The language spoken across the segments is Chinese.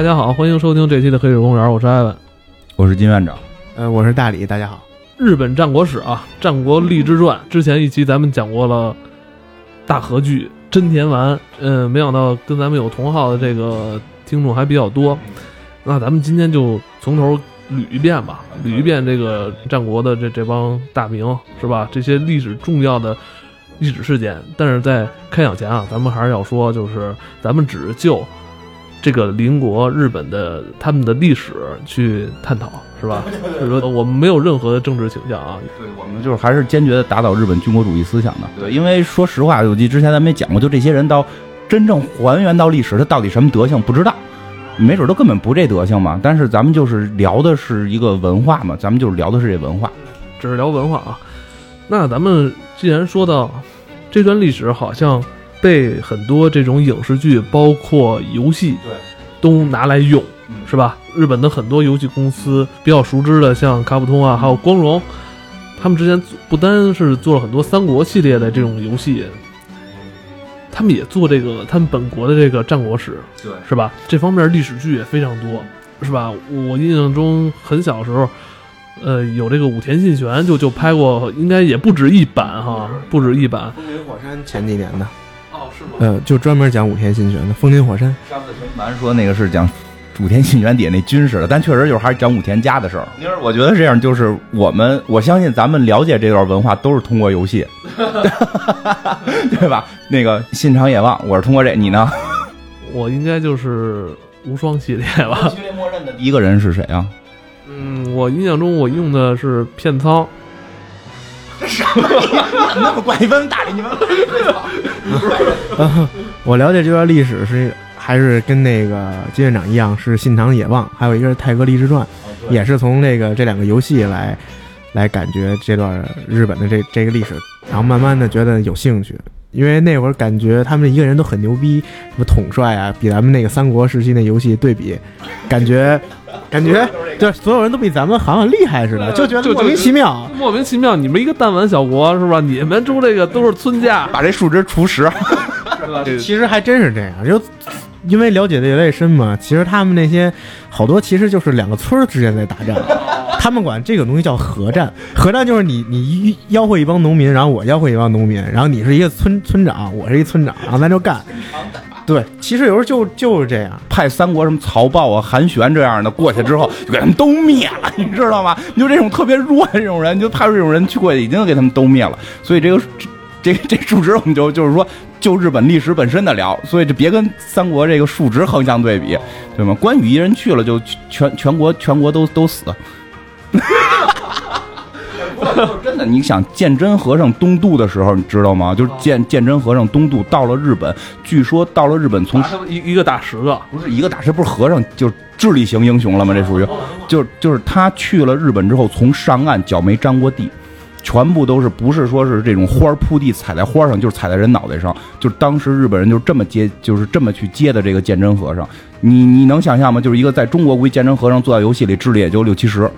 大家好，欢迎收听这期的《黑水公园》，我是艾文，我是金院长，呃，我是大理，大家好。日本战国史啊，《战国励志传》之前一期咱们讲过了大和剧真田丸，嗯，没想到跟咱们有同号的这个听众还比较多，那咱们今天就从头捋一遍吧，捋一遍这个战国的这这帮大名是吧？这些历史重要的历史事件。但是在开讲前啊，咱们还是要说，就是咱们只就。这个邻国日本的他们的历史去探讨是吧？就是说我们没有任何的政治倾向啊。对我们就是还是坚决的打倒日本军国主义思想的。对，因为说实话，我记之前咱们也讲过，就这些人到真正还原到历史，他到底什么德性不知道，没准都根本不这德性嘛。但是咱们就是聊的是一个文化嘛，咱们就是聊的是这文化，只是聊文化啊。那咱们既然说到这段历史，好像。被很多这种影视剧，包括游戏，对，都拿来用，是吧？日本的很多游戏公司比较熟知的，像卡普通啊，还有光荣，他们之前不单是做了很多三国系列的这种游戏，他们也做这个他们本国的这个战国史，对，是吧？这方面历史剧也非常多，是吧？我印象中很小时候，呃，有这个武田信玄就就拍过，应该也不止一版哈，不止一版。风林火山前几年的。呃，就专门讲武田信玄的《风林火山》。上次陈凡说那个是讲武田信玄底下那军事的，但确实就是还是讲武田家的事儿。因为我觉得这样就是我们，我相信咱们了解这段文化都是通过游戏，对吧？那个信长野望，我是通过这，你呢？我应该就是无双系列吧。序列默认的第一个人是谁啊？嗯，我印象中我用的是片仓。什么？那么怪？你问大理，你问 我了解这段历史是还是跟那个金院长一样，是信长野望，还有一个是泰格励志传，也是从那个这两个游戏来来感觉这段日本的这这个历史，然后慢慢的觉得有兴趣。因为那会儿感觉他们一个人都很牛逼，什么统帅啊，比咱们那个三国时期那游戏对比，感觉感觉就所有人都比咱们好像厉害似的，就觉得莫名其妙，莫名其妙。你们一个弹丸小国是吧？你们住这个都是村家，把这树枝除十，其实还真是这样，就因为了解的越来越深嘛。其实他们那些好多其实就是两个村之间在打仗。他们管这个东西叫合战，合战就是你你吆喝一帮农民，然后我吆喝一帮农民，然后你是一个村村长，我是一村长，然后咱就干。对，其实有时候就就是这样，派三国什么曹豹啊、韩玄这样的过去之后，就给他们都灭了，你知道吗？你就这种特别弱的这种人，就派出这种人去过去，已经给他们都灭了。所以这个这这数值，我们就就是说就日本历史本身的聊，所以就别跟三国这个数值横向对比，对吗？关羽一人去了，就全全国全国都都死。真的，你想鉴真和尚东渡的时候，你知道吗？就是鉴鉴真和尚东渡到了日本，据说到了日本从一一个打十个，不是一个打十，不是和尚就是智力型英雄了吗？这属于，就就是他去了日本之后，从上岸脚没沾过地，全部都是不是说是这种花铺地踩在花上，就是踩在人脑袋上，就是当时日本人就这么接，就是这么去接的这个鉴真和尚。你你能想象吗？就是一个在中国估计鉴真和尚坐在游戏里智力也就六七十。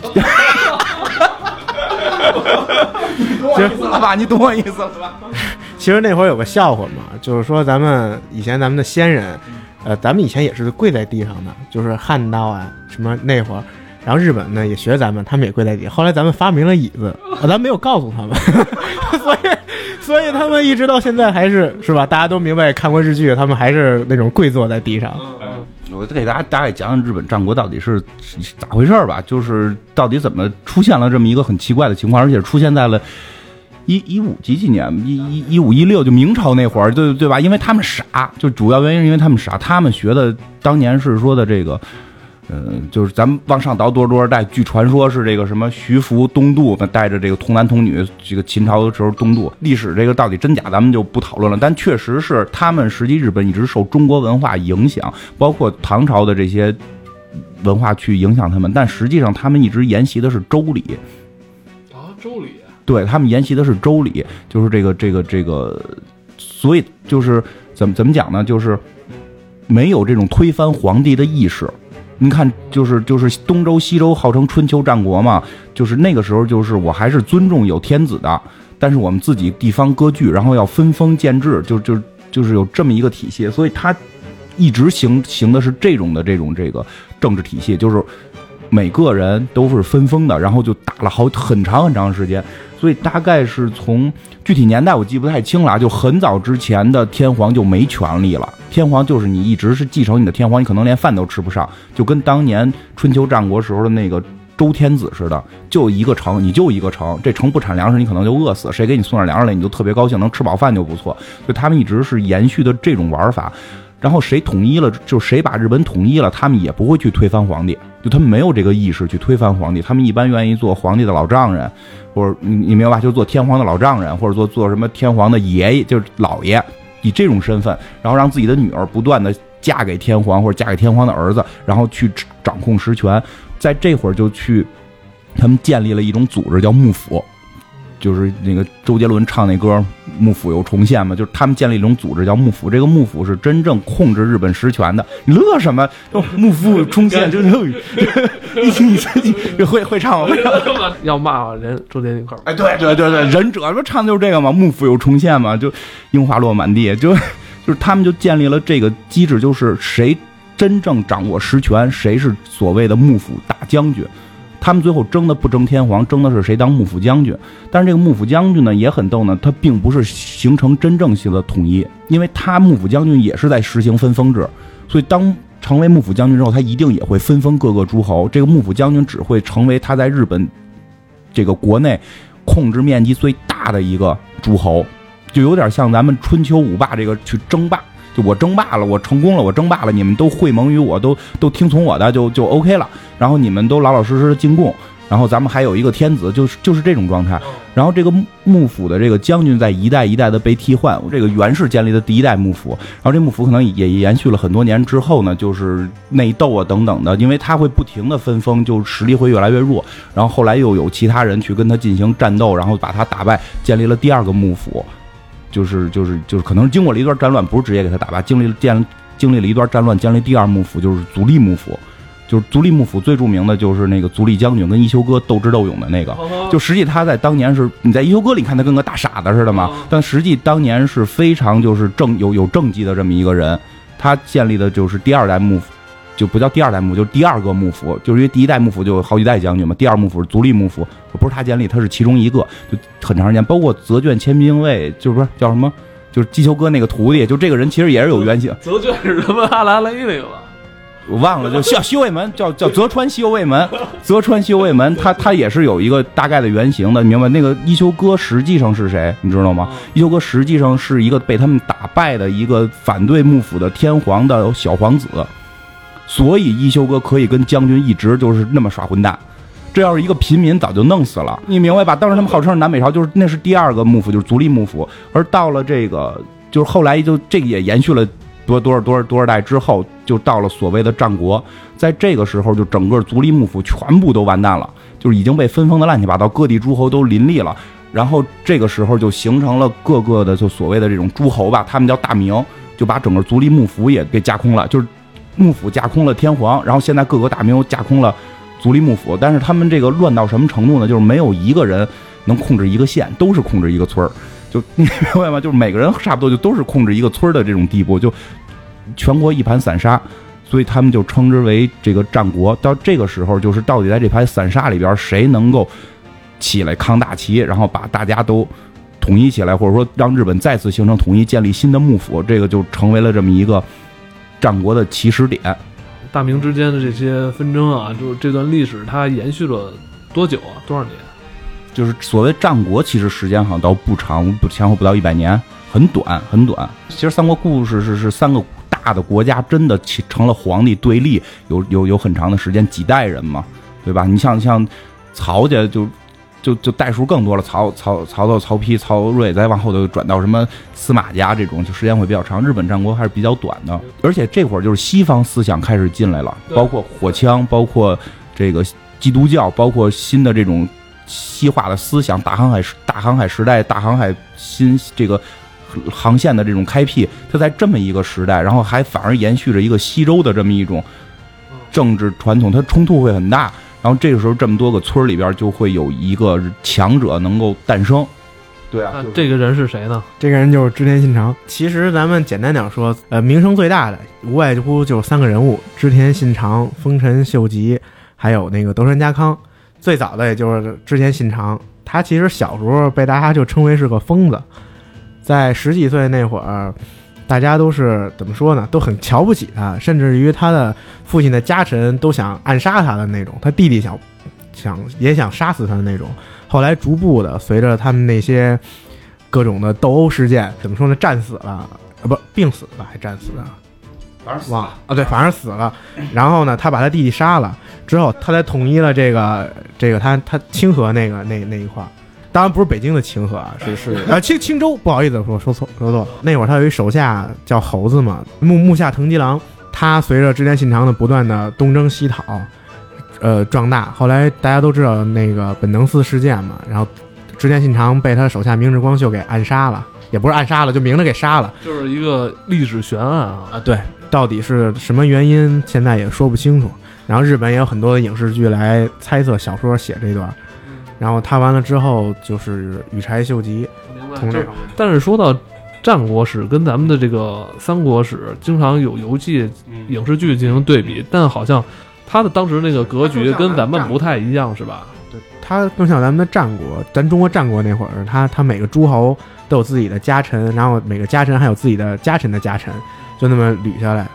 哈哈哈哈哈！行了吧？你懂我意思了吧？其实那会儿有个笑话嘛，就是说咱们以前咱们的先人，呃，咱们以前也是跪在地上的，就是汉刀啊什么那会儿，然后日本呢也学咱们，他们也跪在地。后来咱们发明了椅子，咱没有告诉他们，所以所以他们一直到现在还是是吧？大家都明白看过日剧，他们还是那种跪坐在地上。我给大家大概讲讲日本战国到底是咋回事吧，就是到底怎么出现了这么一个很奇怪的情况，而且出现在了一一五几几年，一一一五一六就明朝那会儿，对对吧？因为他们傻，就主要原因是因为他们傻，他们学的当年是说的这个。嗯，就是咱们往上倒多少多少代，据传说是这个什么徐福东渡，带着这个童男童女，这个秦朝的时候东渡。历史这个到底真假，咱们就不讨论了。但确实是他们实际日本一直受中国文化影响，包括唐朝的这些文化去影响他们。但实际上他们一直沿袭的是周礼。啊，周礼？对他们沿袭的是周礼，就是这个这个这个，所以就是怎么怎么讲呢？就是没有这种推翻皇帝的意识。你看，就是就是东周西周号称春秋战国嘛，就是那个时候，就是我还是尊重有天子的，但是我们自己地方割据，然后要分封建制，就就就是有这么一个体系，所以他一直行行的是这种的这种这个政治体系，就是每个人都是分封的，然后就打了好很长很长时间。所以大概是从具体年代我记不太清了啊，就很早之前的天皇就没权利了。天皇就是你一直是继承你的天皇，你可能连饭都吃不上，就跟当年春秋战国时候的那个周天子似的，就一个城，你就一个城，这城不产粮食，你可能就饿死。谁给你送点粮食来，你就特别高兴，能吃饱饭就不错。所以他们一直是延续的这种玩法。然后谁统一了，就谁把日本统一了，他们也不会去推翻皇帝，就他们没有这个意识去推翻皇帝，他们一般愿意做皇帝的老丈人，或者你你明白吧，就做天皇的老丈人，或者做做什么天皇的爷爷，就是老爷，以这种身份，然后让自己的女儿不断的嫁给天皇或者嫁给天皇的儿子，然后去掌控实权，在这会儿就去，他们建立了一种组织叫幕府。就是那个周杰伦唱那歌《幕府又重现》嘛，就是他们建立一种组织叫幕府，这个幕府是真正控制日本实权的。你乐什么？幕府重现，就是 你你你会会唱吗？要骂人，周杰伦一块儿。哎，对对对对，忍者不唱的就是这个嘛，幕府又重现嘛，就樱花落满地，就就是他们就建立了这个机制，就是谁真正掌握实权，谁是所谓的幕府大将军。他们最后争的不争天皇，争的是谁当幕府将军。但是这个幕府将军呢也很逗呢，他并不是形成真正性的统一，因为他幕府将军也是在实行分封制，所以当成为幕府将军之后，他一定也会分封各个诸侯。这个幕府将军只会成为他在日本这个国内控制面积最大的一个诸侯，就有点像咱们春秋五霸这个去争霸。就我争霸了，我成功了，我争霸了，你们都会盟于我，都都听从我的，就就 OK 了。然后你们都老老实实的进贡，然后咱们还有一个天子，就是就是这种状态。然后这个幕府的这个将军在一代一代的被替换。这个袁氏建立的第一代幕府，然后这幕府可能也延续了很多年之后呢，就是内斗啊等等的，因为他会不停的分封，就实力会越来越弱。然后后来又有其他人去跟他进行战斗，然后把他打败，建立了第二个幕府。就是就是就是，可能经过了一段战乱，不是直接给他打败，经历了建经历了一段战乱，建立第二幕府，就是足利幕府。就是足利幕府最著名的就是那个足利将军跟一休哥斗智斗勇的那个。就实际他在当年是，你在一休哥里看他跟个大傻子似的嘛，但实际当年是非常就是正有有政绩的这么一个人。他建立的就是第二代幕府。就不叫第二代幕府，就是第二个幕府，就是因为第一代幕府就有好几代将军嘛。第二幕府是足利幕府，不是他建立，他是其中一个，就很长时间。包括泽卷千兵卫，就是不是叫什么，就是击球哥那个徒弟，就这个人其实也是有原型。泽卷是什么？阿拉蕾那个吧？我忘了，就 叫西卫门，叫叫泽川西卫门，泽川西卫门，他他也是有一个大概的原型的，明白？那个一休哥实际上是谁，你知道吗？一休哥实际上是一个被他们打败的一个反对幕府的天皇的小皇子。所以一休哥可以跟将军一直就是那么耍混蛋，这要是一个平民早就弄死了，你明白吧？当时他们号称是南北朝，就是那是第二个幕府，就是足利幕府。而到了这个，就是后来就这个也延续了多多少多少多少代之后，就到了所谓的战国，在这个时候就整个足利幕府全部都完蛋了，就是已经被分封的乱七八糟，各地诸侯都林立了。然后这个时候就形成了各个的就所谓的这种诸侯吧，他们叫大名，就把整个足利幕府也给架空了，就是。幕府架空了天皇，然后现在各个大名又架空了足利幕府，但是他们这个乱到什么程度呢？就是没有一个人能控制一个县，都是控制一个村儿，就你明白吗？就是每个人差不多就都是控制一个村儿的这种地步，就全国一盘散沙，所以他们就称之为这个战国。到这个时候，就是到底在这盘散沙里边，谁能够起来扛大旗，然后把大家都统一起来，或者说让日本再次形成统一，建立新的幕府，这个就成为了这么一个。战国的起始点，大明之间的这些纷争啊，就是这段历史它延续了多久啊？多少年？就是所谓战国，其实时间好像倒不长，不前后不到一百年，很短很短。其实三国故事是是三个大的国家真的起成了皇帝对立，有有有很长的时间，几代人嘛，对吧？你像像曹家就。就就代数更多了，曹曹曹操、曹丕、曹睿，再往后头转到什么司马家这种，就时间会比较长。日本战国还是比较短的，而且这会儿就是西方思想开始进来了，包括火枪，包括这个基督教，包括新的这种西化的思想，大航海时大航海时代，大航海新这个航线的这种开辟，它在这么一个时代，然后还反而延续着一个西周的这么一种政治传统，它冲突会很大。然后这个时候，这么多个村里边就会有一个强者能够诞生，对啊那，这个人是谁呢？这个人就是织田信长。其实咱们简单点说，呃，名声最大的无外乎就是三个人物：织田信长、丰臣秀吉，还有那个德川家康。最早的也就是织田信长，他其实小时候被大家就称为是个疯子，在十几岁那会儿，大家都是怎么说呢？都很瞧不起他，甚至于他的父亲的家臣都想暗杀他的那种，他弟弟想想也想杀死他的那种。后来逐步的，随着他们那些各种的斗殴事件，怎么说呢？战死了，啊不，病死了，还战死了，反正死了啊，对，反正死了。然后呢，他把他弟弟杀了之后，他才统一了这个这个他他清河那个那那一块儿。当然不是北京的清河啊，是是啊青青州，不好意思说说错说错。那会儿他有一手下叫猴子嘛，木木下藤吉郎，他随着织田信长的不断的东征西讨，呃壮大。后来大家都知道那个本能寺事件嘛，然后织田信长被他手下明智光秀给暗杀了，也不是暗杀了，就明着给杀了。就是一个历史悬案啊。啊，对，到底是什么原因，现在也说不清楚。然后日本也有很多的影视剧来猜测小说写这段，然后他完了之后就是羽柴秀吉明白。就从这方面。但是说到战国史跟咱们的这个三国史，经常有游戏、影视剧进行对比，但好像他的当时那个格局跟咱们不太一样，是吧？对他更像咱们的战国，咱中国战国那会儿，他他每个诸侯都有自己的家臣，然后每个家臣还有自己的家臣的家臣，就那么捋下来。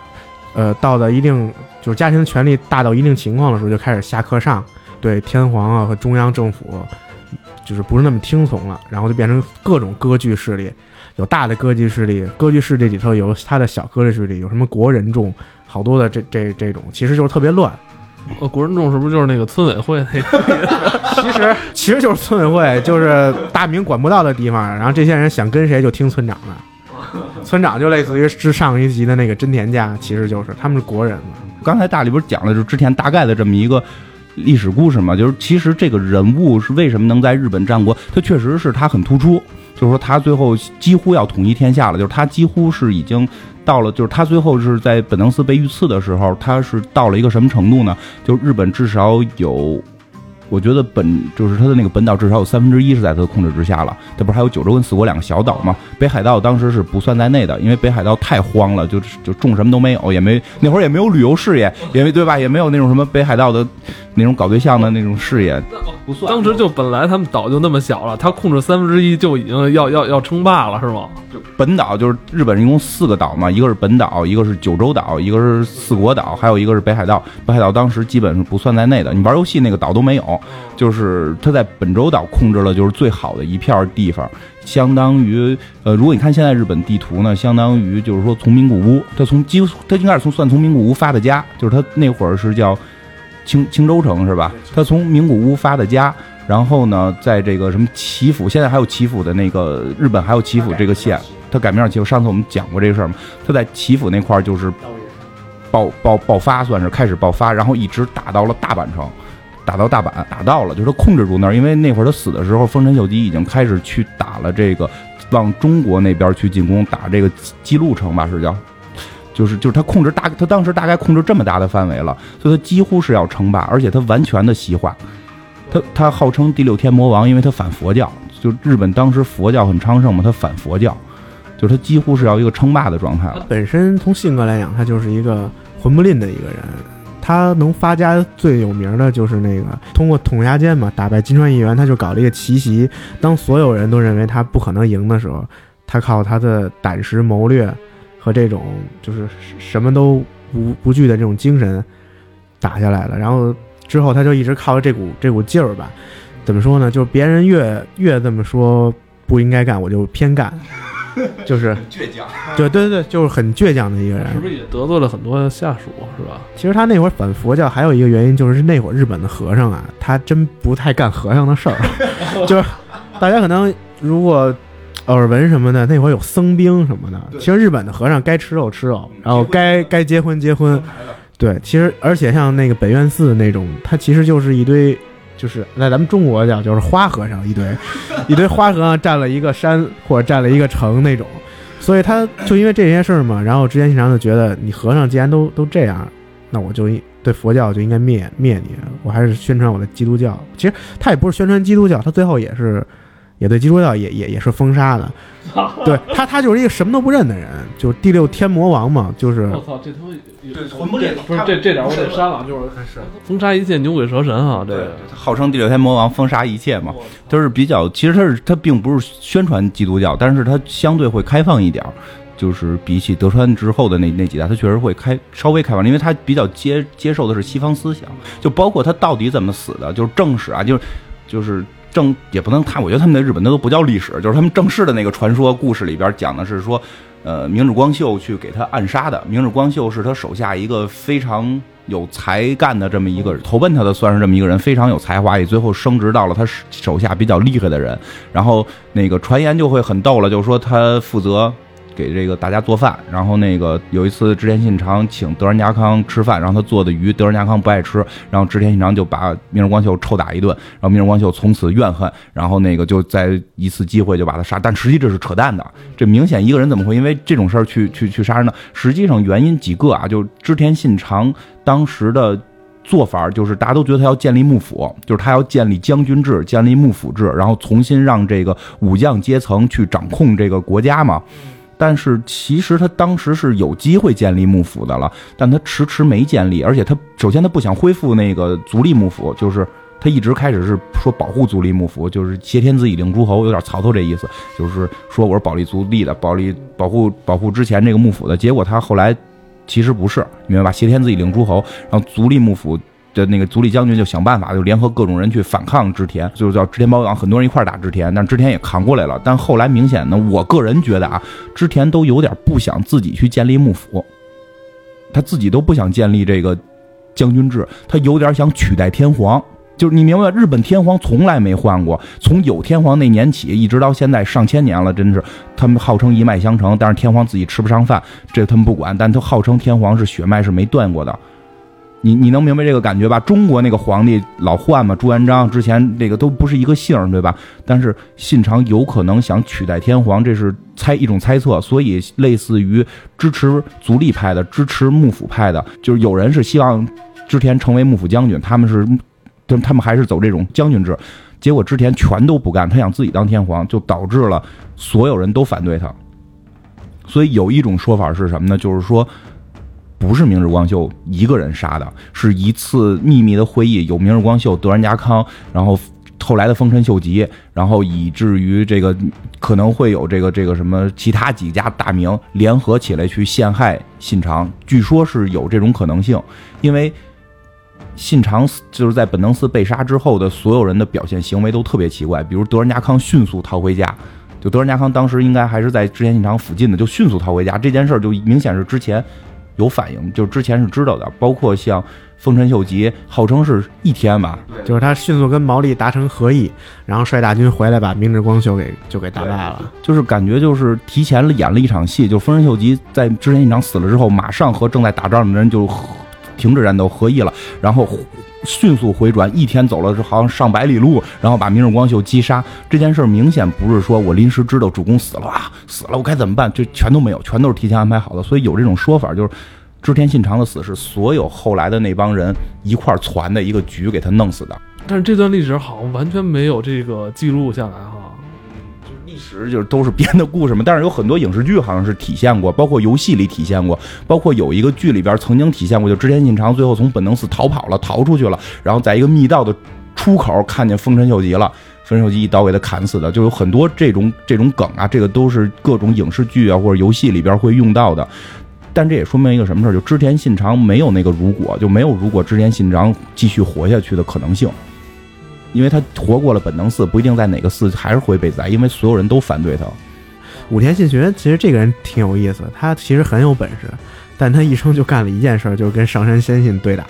呃，到了一定就是家臣的权力大到一定情况的时候，就开始下课上，对天皇啊和中央政府就是不是那么听从了，然后就变成各种割据势力，有大的割据势力，割据势力里头有他的小割据势力，有什么国人众，好多的这这这种，其实就是特别乱。呃，国人众是不是就是那个村委会那个？其实其实就是村委会，就是大明管不到的地方，然后这些人想跟谁就听村长的，村长就类似于之上一级的那个真田家，其实就是他们是国人嘛。刚才大力不是讲了，就是之前大概的这么一个历史故事嘛？就是其实这个人物是为什么能在日本战国，他确实是他很突出，就是说他最后几乎要统一天下了，就是他几乎是已经到了，就是他最后是在本能寺被遇刺的时候，他是到了一个什么程度呢？就日本至少有。我觉得本就是他的那个本岛至少有三分之一是在他的控制之下了，他不是还有九州跟四国两个小岛吗？北海道当时是不算在内的，因为北海道太荒了，就就种什么都没有，也没那会儿也没有旅游事业，也没对吧？也没有那种什么北海道的那种搞对象的那种事业，不算。当时就本来他们岛就那么小了，他控制三分之一就已经要要要称霸了，是吗？本岛就是日本一共四个岛嘛，一个是本岛，一个是九州岛，一个是四国岛，还有一个是北海道。北海道当时基本是不算在内的，你玩游戏那个岛都没有，就是他在本州岛控制了就是最好的一片地方，相当于呃，如果你看现在日本地图呢，相当于就是说从名古屋，他从几乎他应该是从算从名古屋发的家，就是他那会儿是叫青青州城是吧？他从名古屋发的家。然后呢，在这个什么岐阜，现在还有岐阜的那个日本还有岐阜这个县，它改名叫岐阜。上次我们讲过这个事儿嘛，它在岐阜那块儿就是爆爆爆发，算是开始爆发，然后一直打到了大阪城，打到大阪，打到了，就是他控制住那儿。因为那会儿他死的时候，丰臣秀吉已经开始去打了这个往中国那边去进攻，打这个姬路城吧，是叫。就是就是他控制大，他当时大概控制这么大的范围了，所以他几乎是要称霸，而且他完全的西化。他他号称第六天魔王，因为他反佛教，就日本当时佛教很昌盛嘛，他反佛教，就是他几乎是要一个称霸的状态了。本身从性格来讲，他就是一个混不吝的一个人。他能发家最有名的就是那个通过统牙间嘛，打败金川议员，他就搞了一个奇袭。当所有人都认为他不可能赢的时候，他靠他的胆识谋略和这种就是什么都不不惧的这种精神打下来了。然后之后他就一直靠着这股这股劲儿吧，怎么说呢？就是别人越越这么说不应该干，我就偏干，就是倔强，对对对，就是很倔强的一个人。是不是也得罪了很多下属，是吧？其实他那会儿反佛教还有一个原因，就是那会儿日本的和尚啊，他真不太干和尚的事儿，就是大家可能如果耳闻什么的，那会儿有僧兵什么的。其实日本的和尚该吃肉吃肉，然后该该结婚结婚。对，其实而且像那个北院寺那种，它其实就是一堆，就是在咱们中国讲就是花和尚一堆，一堆花和尚占了一个山或者占了一个城那种。所以他就因为这些事儿嘛，然后之前经常就觉得你和尚既然都都这样，那我就对佛教就应该灭灭你，我还是宣传我的基督教。其实他也不是宣传基督教，他最后也是也对基督教也也也是封杀的。对他，他就是一个什么都不认的人，就是第六天魔王嘛，就是我操，这他妈对魂不吝不是这这点我得删了，就是封杀一切牛鬼蛇神啊，这个号称第六天魔王，封杀一切嘛，就是比较，其实他是他并不是宣传基督教，但是他相对会开放一点。就是比起德川之后的那那几代，他确实会开稍微开放，因为他比较接接受的是西方思想，就包括他到底怎么死的，就是正史啊，就是就是正也不能他，我觉得他们在日本那都不叫历史，就是他们正式的那个传说故事里边讲的是说，呃，明治光秀去给他暗杀的，明治光秀是他手下一个非常有才干的这么一个投奔他的，算是这么一个人，非常有才华，也最后升职到了他手下比较厉害的人，然后那个传言就会很逗了，就是说他负责。给这个大家做饭，然后那个有一次织田信长请德川家康吃饭，然后他做的鱼德川家康不爱吃，然后织田信长就把明日光秀臭打一顿，然后明日光秀从此怨恨，然后那个就在一次机会就把他杀，但实际这是扯淡的，这明显一个人怎么会因为这种事儿去去去杀人呢？实际上原因几个啊，就织田信长当时的做法就是大家都觉得他要建立幕府，就是他要建立将军制，建立幕府制，然后重新让这个武将阶层去掌控这个国家嘛。但是其实他当时是有机会建立幕府的了，但他迟迟没建立，而且他首先他不想恢复那个足利幕府，就是他一直开始是说保护足利幕府，就是挟天子以令诸侯，有点曹操这意思，就是说我是保利足利的，保利保护保护之前这个幕府的。结果他后来其实不是，明白吧？挟天子以令诸侯，然后足利幕府。的那个足利将军就想办法，就联合各种人去反抗织田，就是叫织田包养，很多人一块打织田，但织田也扛过来了。但后来明显呢，我个人觉得啊，织田都有点不想自己去建立幕府，他自己都不想建立这个将军制，他有点想取代天皇。就是你明白，日本天皇从来没换过，从有天皇那年起，一直到现在上千年了，真是他们号称一脉相承，但是天皇自己吃不上饭，这他们不管，但他号称天皇是血脉是没断过的。你你能明白这个感觉吧？中国那个皇帝老换嘛，朱元璋之前这个都不是一个姓儿，对吧？但是信长有可能想取代天皇，这是猜一种猜测。所以类似于支持足利派的、支持幕府派的，就是有人是希望织田成为幕府将军，他们是，他们还是走这种将军制。结果织田全都不干，他想自己当天皇，就导致了所有人都反对他。所以有一种说法是什么呢？就是说。不是明日光秀一个人杀的，是一次秘密的会议，有明日光秀、德川家康，然后后来的丰臣秀吉，然后以至于这个可能会有这个这个什么其他几家大名联合起来去陷害信长，据说是有这种可能性，因为信长就是在本能寺被杀之后的所有人的表现行为都特别奇怪，比如德川家康迅速逃回家，就德川家康当时应该还是在之前信长附近的，就迅速逃回家，这件事儿就明显是之前。有反应，就之前是知道的，包括像丰臣秀吉，号称是一天吧，就是他迅速跟毛利达成合议，然后率大军回来，把明治光秀给就给打败了，就是感觉就是提前了演了一场戏，就丰臣秀吉在之前一场死了之后，马上和正在打仗的人就停止战斗合议了，然后。迅速回转，一天走了好像上百里路，然后把明日光秀击杀。这件事明显不是说我临时知道主公死了啊，死了我该怎么办？就全都没有，全都是提前安排好的。所以有这种说法，就是织田信长的死是所有后来的那帮人一块儿攒的一个局给他弄死的。但是这段历史好像完全没有这个记录下来哈。历史就是都是编的故事嘛，但是有很多影视剧好像是体现过，包括游戏里体现过，包括有一个剧里边曾经体现过，就织田信长最后从本能寺逃跑了，逃出去了，然后在一个密道的出口看见丰臣秀吉了，丰臣秀吉一刀给他砍死的，就有很多这种这种梗啊，这个都是各种影视剧啊或者游戏里边会用到的，但这也说明一个什么事儿，就织田信长没有那个如果，就没有如果织田信长继续活下去的可能性。因为他活过了本能寺，不一定在哪个寺还是会被宰，因为所有人都反对他。武田信玄其实这个人挺有意思，他其实很有本事，但他一生就干了一件事，就是跟上山先信对打。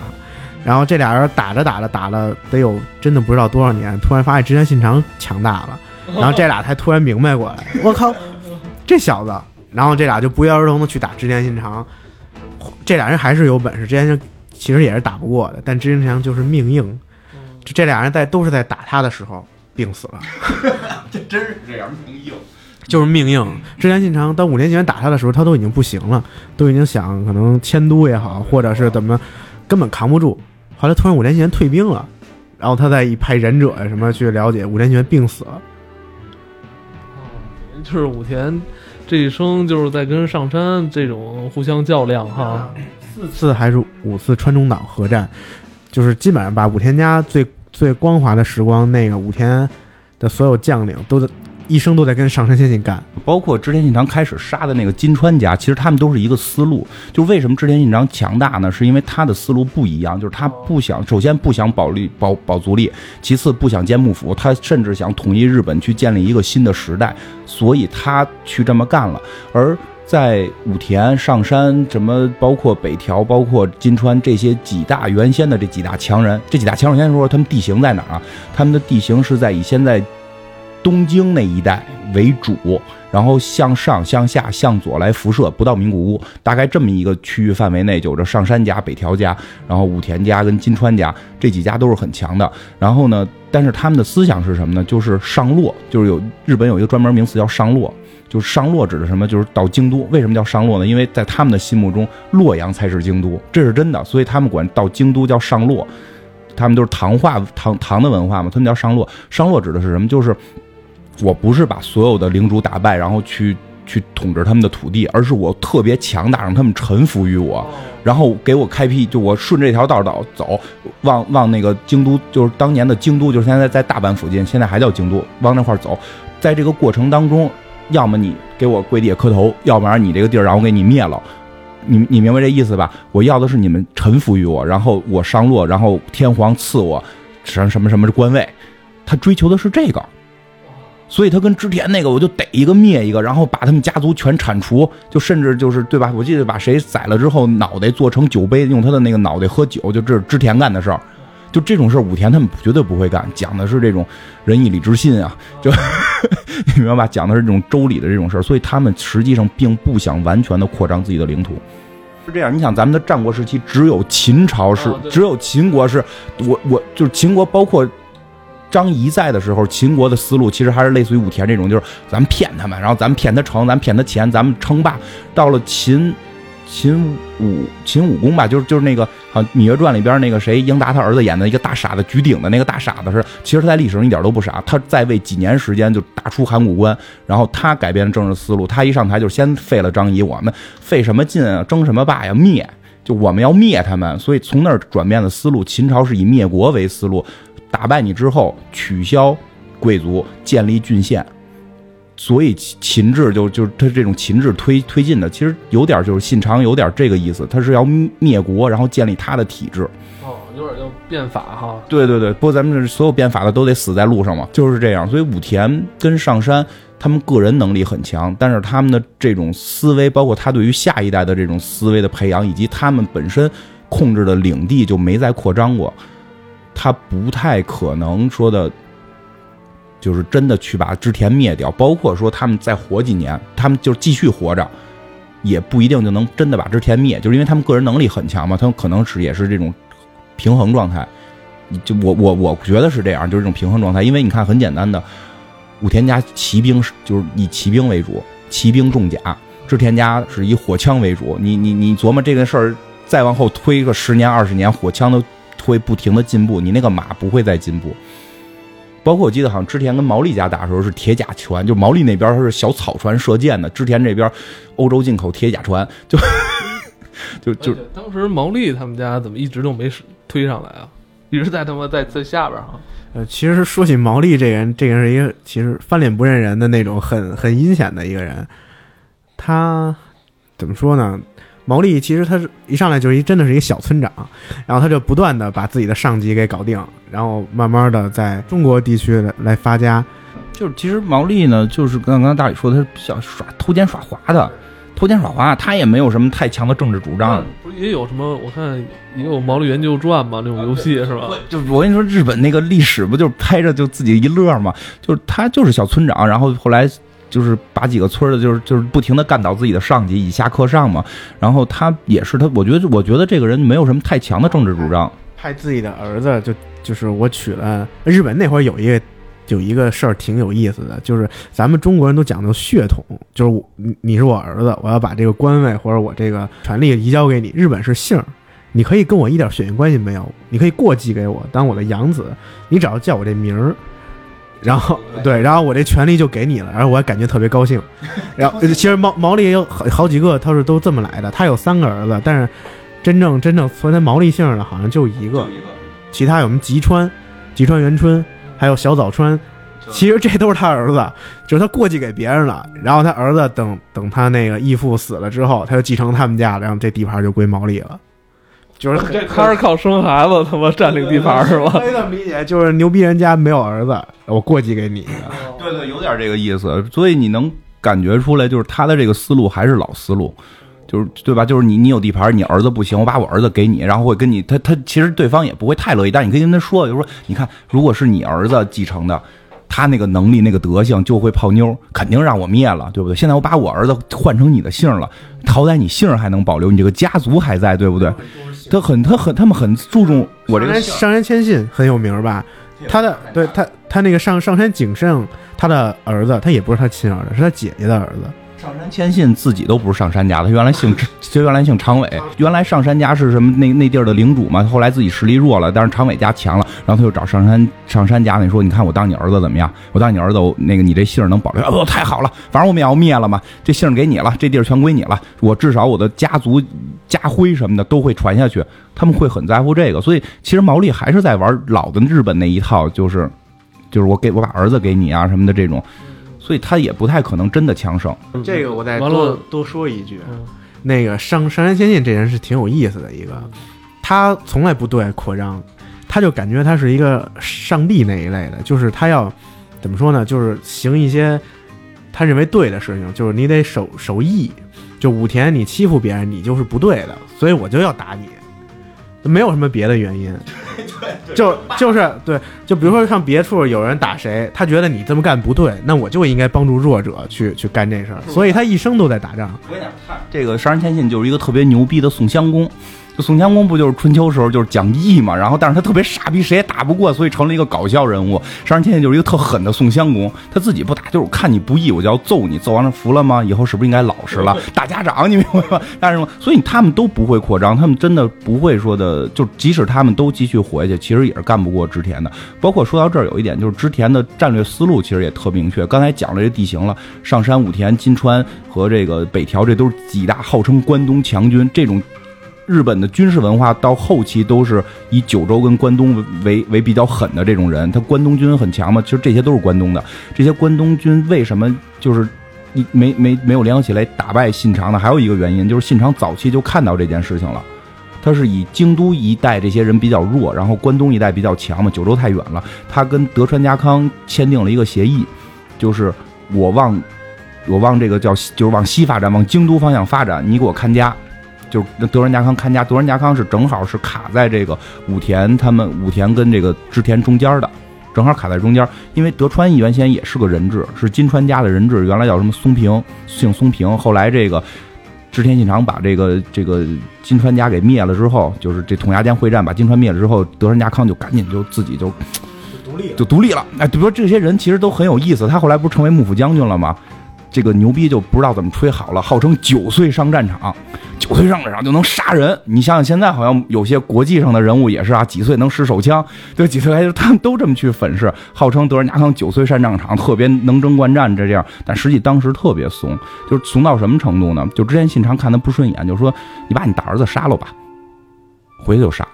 然后这俩人打着打着打了得有真的不知道多少年，突然发现织田信长强大了，然后这俩才突然明白过来，我靠，这小子！然后这俩就不约而同的去打织田信长。这俩人还是有本事，织田其实也是打不过的，但织田信长就是命硬。就这俩人在都是在打他的时候病死了，这真是这样命硬，就是命硬。之前信长当五年前打他的时候，他都已经不行了，都已经想可能迁都也好，或者是怎么，根本扛不住。后来突然五年前退兵了，然后他再一派忍者什么去了解五年前病死了，就是武田这一生就是在跟上山这种互相较量哈。四次还是五次川中岛合战，就是基本上把武田家最最光滑的时光，那个武田的所有将领都在一生都在跟上杉谦信干。包括织田信长开始杀的那个金川家，其实他们都是一个思路。就为什么织田信长强大呢？是因为他的思路不一样，就是他不想，首先不想保利保保足利，其次不想建幕府，他甚至想统一日本，去建立一个新的时代，所以他去这么干了。而在武田、上山，什么包括北条、包括金川这些几大原先的这几大强人，这几大强人先说他们地形在哪儿啊？他们的地形是在以现在东京那一带为主，然后向上、向下、向左来辐射，不到名古屋，大概这么一个区域范围内，有着上山家、北条家，然后武田家跟金川家这几家都是很强的。然后呢，但是他们的思想是什么呢？就是上洛，就是有日本有一个专门名词叫上洛。就是上洛指的什么？就是到京都。为什么叫上洛呢？因为在他们的心目中，洛阳才是京都，这是真的。所以他们管到京都叫上洛。他们都是唐化唐唐的文化嘛，他们叫上洛。上洛指的是什么？就是我不是把所有的领主打败，然后去去统治他们的土地，而是我特别强大，让他们臣服于我，然后给我开辟，就我顺这条道道走，往往那个京都，就是当年的京都，就是现在在大阪附近，现在还叫京都，往那块走，在这个过程当中。要么你给我跪地磕头，要不然你这个地儿让我给你灭了，你你明白这意思吧？我要的是你们臣服于我，然后我上洛，然后天皇赐我什么什么什么官位，他追求的是这个，所以他跟织田那个我就逮一个灭一个，然后把他们家族全铲除，就甚至就是对吧？我记得把谁宰了之后，脑袋做成酒杯，用他的那个脑袋喝酒，就这是织田干的事儿。就这种事儿，武田他们绝对不会干，讲的是这种仁义礼智信啊，就 你明白吧？讲的是这种周礼的这种事儿，所以他们实际上并不想完全的扩张自己的领土。是这样，你想咱们的战国时期，只有秦朝是，只有秦国是，我我就是秦国，包括张仪在的时候，秦国的思路其实还是类似于武田这种，就是咱们骗他们，然后咱们骗他城，咱们骗他钱，咱们称霸。到了秦。秦武秦武公吧，就是就是那个好《芈月传》里边那个谁，英达他儿子演的一个大傻子，举鼎的那个大傻子是，其实他在历史上一点都不傻，他在位几年时间就打出函谷关，然后他改变政治思路，他一上台就先废了张仪，我们费什么劲啊，争什么霸呀，灭，就我们要灭他们，所以从那儿转变的思路，秦朝是以灭国为思路，打败你之后取消贵族，建立郡县。所以秦制就就是他这种秦制推推进的，其实有点就是信长有点这个意思，他是要灭国，然后建立他的体制。哦，有点要变法哈。对对对，不过咱们这所有变法的都得死在路上嘛，就是这样。所以武田跟上山他们个人能力很强，但是他们的这种思维，包括他对于下一代的这种思维的培养，以及他们本身控制的领地就没再扩张过，他不太可能说的。就是真的去把织田灭掉，包括说他们再活几年，他们就继续活着，也不一定就能真的把织田灭，就是因为他们个人能力很强嘛，他们可能是也是这种平衡状态。就我我我觉得是这样，就是这种平衡状态。因为你看，很简单的，武田家骑兵是就是以骑兵为主，骑兵重甲；织田家是以火枪为主。你你你琢磨这个事儿，再往后推个十年二十年，火枪都会不停的进步，你那个马不会再进步。包括我记得好像之前跟毛利家打的时候是铁甲船，就毛利那边是小草船射箭的，之前这边欧洲进口铁甲船，就 就就当时毛利他们家怎么一直都没推上来啊？一直在他妈在在下边哈。呃，其实说起毛利这个人，这个人是一个其实翻脸不认人的那种很很阴险的一个人。他怎么说呢？毛利其实他是一上来就是一真的是一个小村长，然后他就不断的把自己的上级给搞定，然后慢慢的在中国地区来来发家。就是其实毛利呢，就是刚刚大宇说他是想耍偷奸耍滑的，偷奸耍滑，他也没有什么太强的政治主张。不是也有什么？我看也有《毛利研究传》嘛，那种游戏是吧？就我跟你说，日本那个历史不就是拍着就自己一乐嘛？就是他就是小村长，然后后来。就是把几个村的，就是就是不停的干倒自己的上级，以下克上嘛。然后他也是他，我觉得我觉得这个人没有什么太强的政治主张。派自己的儿子，就就是我娶了日本那会儿有一个有一个事儿挺有意思的，就是咱们中国人都讲究血统，就是你你是我儿子，我要把这个官位或者我这个权利移交给你。日本是姓儿，你可以跟我一点血缘关系没有，你可以过继给我当我的养子，你只要叫我这名儿。然后对，然后我这权利就给你了，然后我还感觉特别高兴。然后其实毛毛利也有好好几个，他是都这么来的。他有三个儿子，但是真正真正存在毛利姓的，好像就一个。其他有什么吉川、吉川元春，还有小早川，其实这都是他儿子，就是他过继给别人了。然后他儿子等等他那个义父死了之后，他就继承他们家，然后这地盘就归毛利了。就是他是靠生孩子他妈占领地盘是吧？可以这么理解，就是牛逼人家没有儿子，我过继给你。对对，有点这个意思。所以你能感觉出来，就是他的这个思路还是老思路，就是对吧？就是你你有地盘，你儿子不行，我把我儿子给你，然后会跟你他他其实对方也不会太乐意，但你可以跟他说，就是说，你看，如果是你儿子继承的。他那个能力、那个德行就会泡妞，肯定让我灭了，对不对？现在我把我儿子换成你的姓了，好歹你姓还能保留，你这个家族还在，对不对？他很他很他们很注重我这个姓上山谦信很有名吧？他的对他他那个上上山景胜，他的儿子他也不是他亲儿子，是他姐姐的儿子。上山谦信自己都不是上山家的，他原来姓 他原来姓常伟，原来上山家是什么那那地儿的领主嘛，后来自己实力弱了，但是常伟家强了，然后他就找上山上山家那说，你看我当你儿子怎么样？我当你儿子，我那个你这姓儿能保留？哦，太好了，反正我们也要灭了嘛，这姓儿给你了，这地儿全归你了，我至少我的家族家徽什么的都会传下去，他们会很在乎这个，所以其实毛利还是在玩老的日本那一套，就是就是我给我把儿子给你啊什么的这种。所以他也不太可能真的强盛。这个我再多多说一句，嗯那个上上山谦信这人是挺有意思的一个，他从来不对外扩张，他就感觉他是一个上帝那一类的，就是他要怎么说呢？就是行一些他认为对的事情，就是你得守守义。就武田你欺负别人，你就是不对的，所以我就要打你，没有什么别的原因。就就是对，就比如说像别处有人打谁，他觉得你这么干不对，那我就应该帮助弱者去去干这事儿，所以他一生都在打仗。这个上山谦信就是一个特别牛逼的宋襄公。就宋襄公不就是春秋时候就是讲义嘛，然后但是他特别傻逼，谁也打不过，所以成了一个搞笑人物。上山谦信就是一个特狠的宋襄公，他自己不打，就是看你不义，我就要揍你，揍完了服了吗？以后是不是应该老实了？打家长，你明白吗？但是所以他们都不会扩张，他们真的不会说的，就即使他们都继续活下去，其实也是干不过织田的。包括说到这儿有一点，就是织田的战略思路其实也特明确。刚才讲了这地形了，上山、武田、金川和这个北条，这都是几大号称关东强军。这种日本的军事文化到后期都是以九州跟关东为为比较狠的这种人，他关东军很强嘛，其实这些都是关东的。这些关东军为什么就是一没没没有联合起来打败信长呢？还有一个原因就是信长早期就看到这件事情了。他是以京都一带这些人比较弱，然后关东一带比较强嘛，九州太远了。他跟德川家康签订了一个协议，就是我往我往这个叫就是往西发展，往京都方向发展，你给我看家。就是德川家康看家，德川家康是正好是卡在这个武田他们武田跟这个织田中间的，正好卡在中间。因为德川原先也是个人质，是金川家的人质，原来叫什么松平，姓松平。后来这个织田信长把这个这个金川家给灭了之后，就是这统牙间会战把金川灭了之后，德川家康就赶紧就自己就独立就独立了。哎，比如说这些人其实都很有意思。他后来不是成为幕府将军了吗？这个牛逼就不知道怎么吹好了，号称九岁上战场，九岁上战场就能杀人。你想想，现在好像有些国际上的人物也是啊，几岁能使手枪，对，几岁还他们都这么去粉饰，号称德川家康九岁上战场，特别能征惯战这样，但实际当时特别怂，就是怂到什么程度呢？就之前信长看他不顺眼，就说你把你大儿子杀了吧，回去就杀。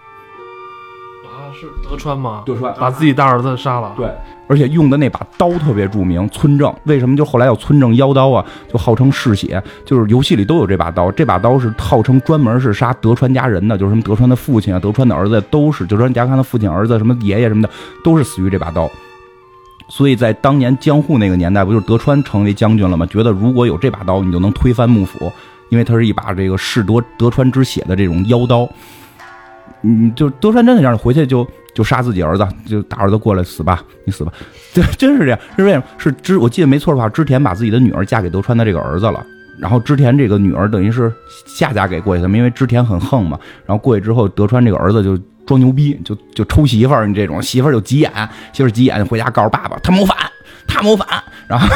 德川吗？德川把自己大儿子杀了。对，而且用的那把刀特别著名，村正。为什么就后来要村正妖刀啊？就号称嗜血，就是游戏里都有这把刀。这把刀是号称专门是杀德川家人的，就是什么德川的父亲啊、德川的儿子都是，德川家康的父亲、儿子、什么爷爷什么的，都是死于这把刀。所以在当年江户那个年代，不就是德川成为将军了吗？觉得如果有这把刀，你就能推翻幕府，因为它是一把这个嗜德德川之血的这种妖刀。嗯，就德川真的这样，回去就就杀自己儿子，就大儿子过来死吧，你死吧，对，真是这样。是为什么？是织，我记得没错的话，织田把自己的女儿嫁给德川的这个儿子了。然后织田这个女儿等于是下嫁给过去的，因为织田很横嘛。然后过去之后，德川这个儿子就装牛逼，就就抽媳妇儿，你这种媳妇儿就急眼，媳妇儿急眼回家告诉爸爸他谋反，他谋反。然后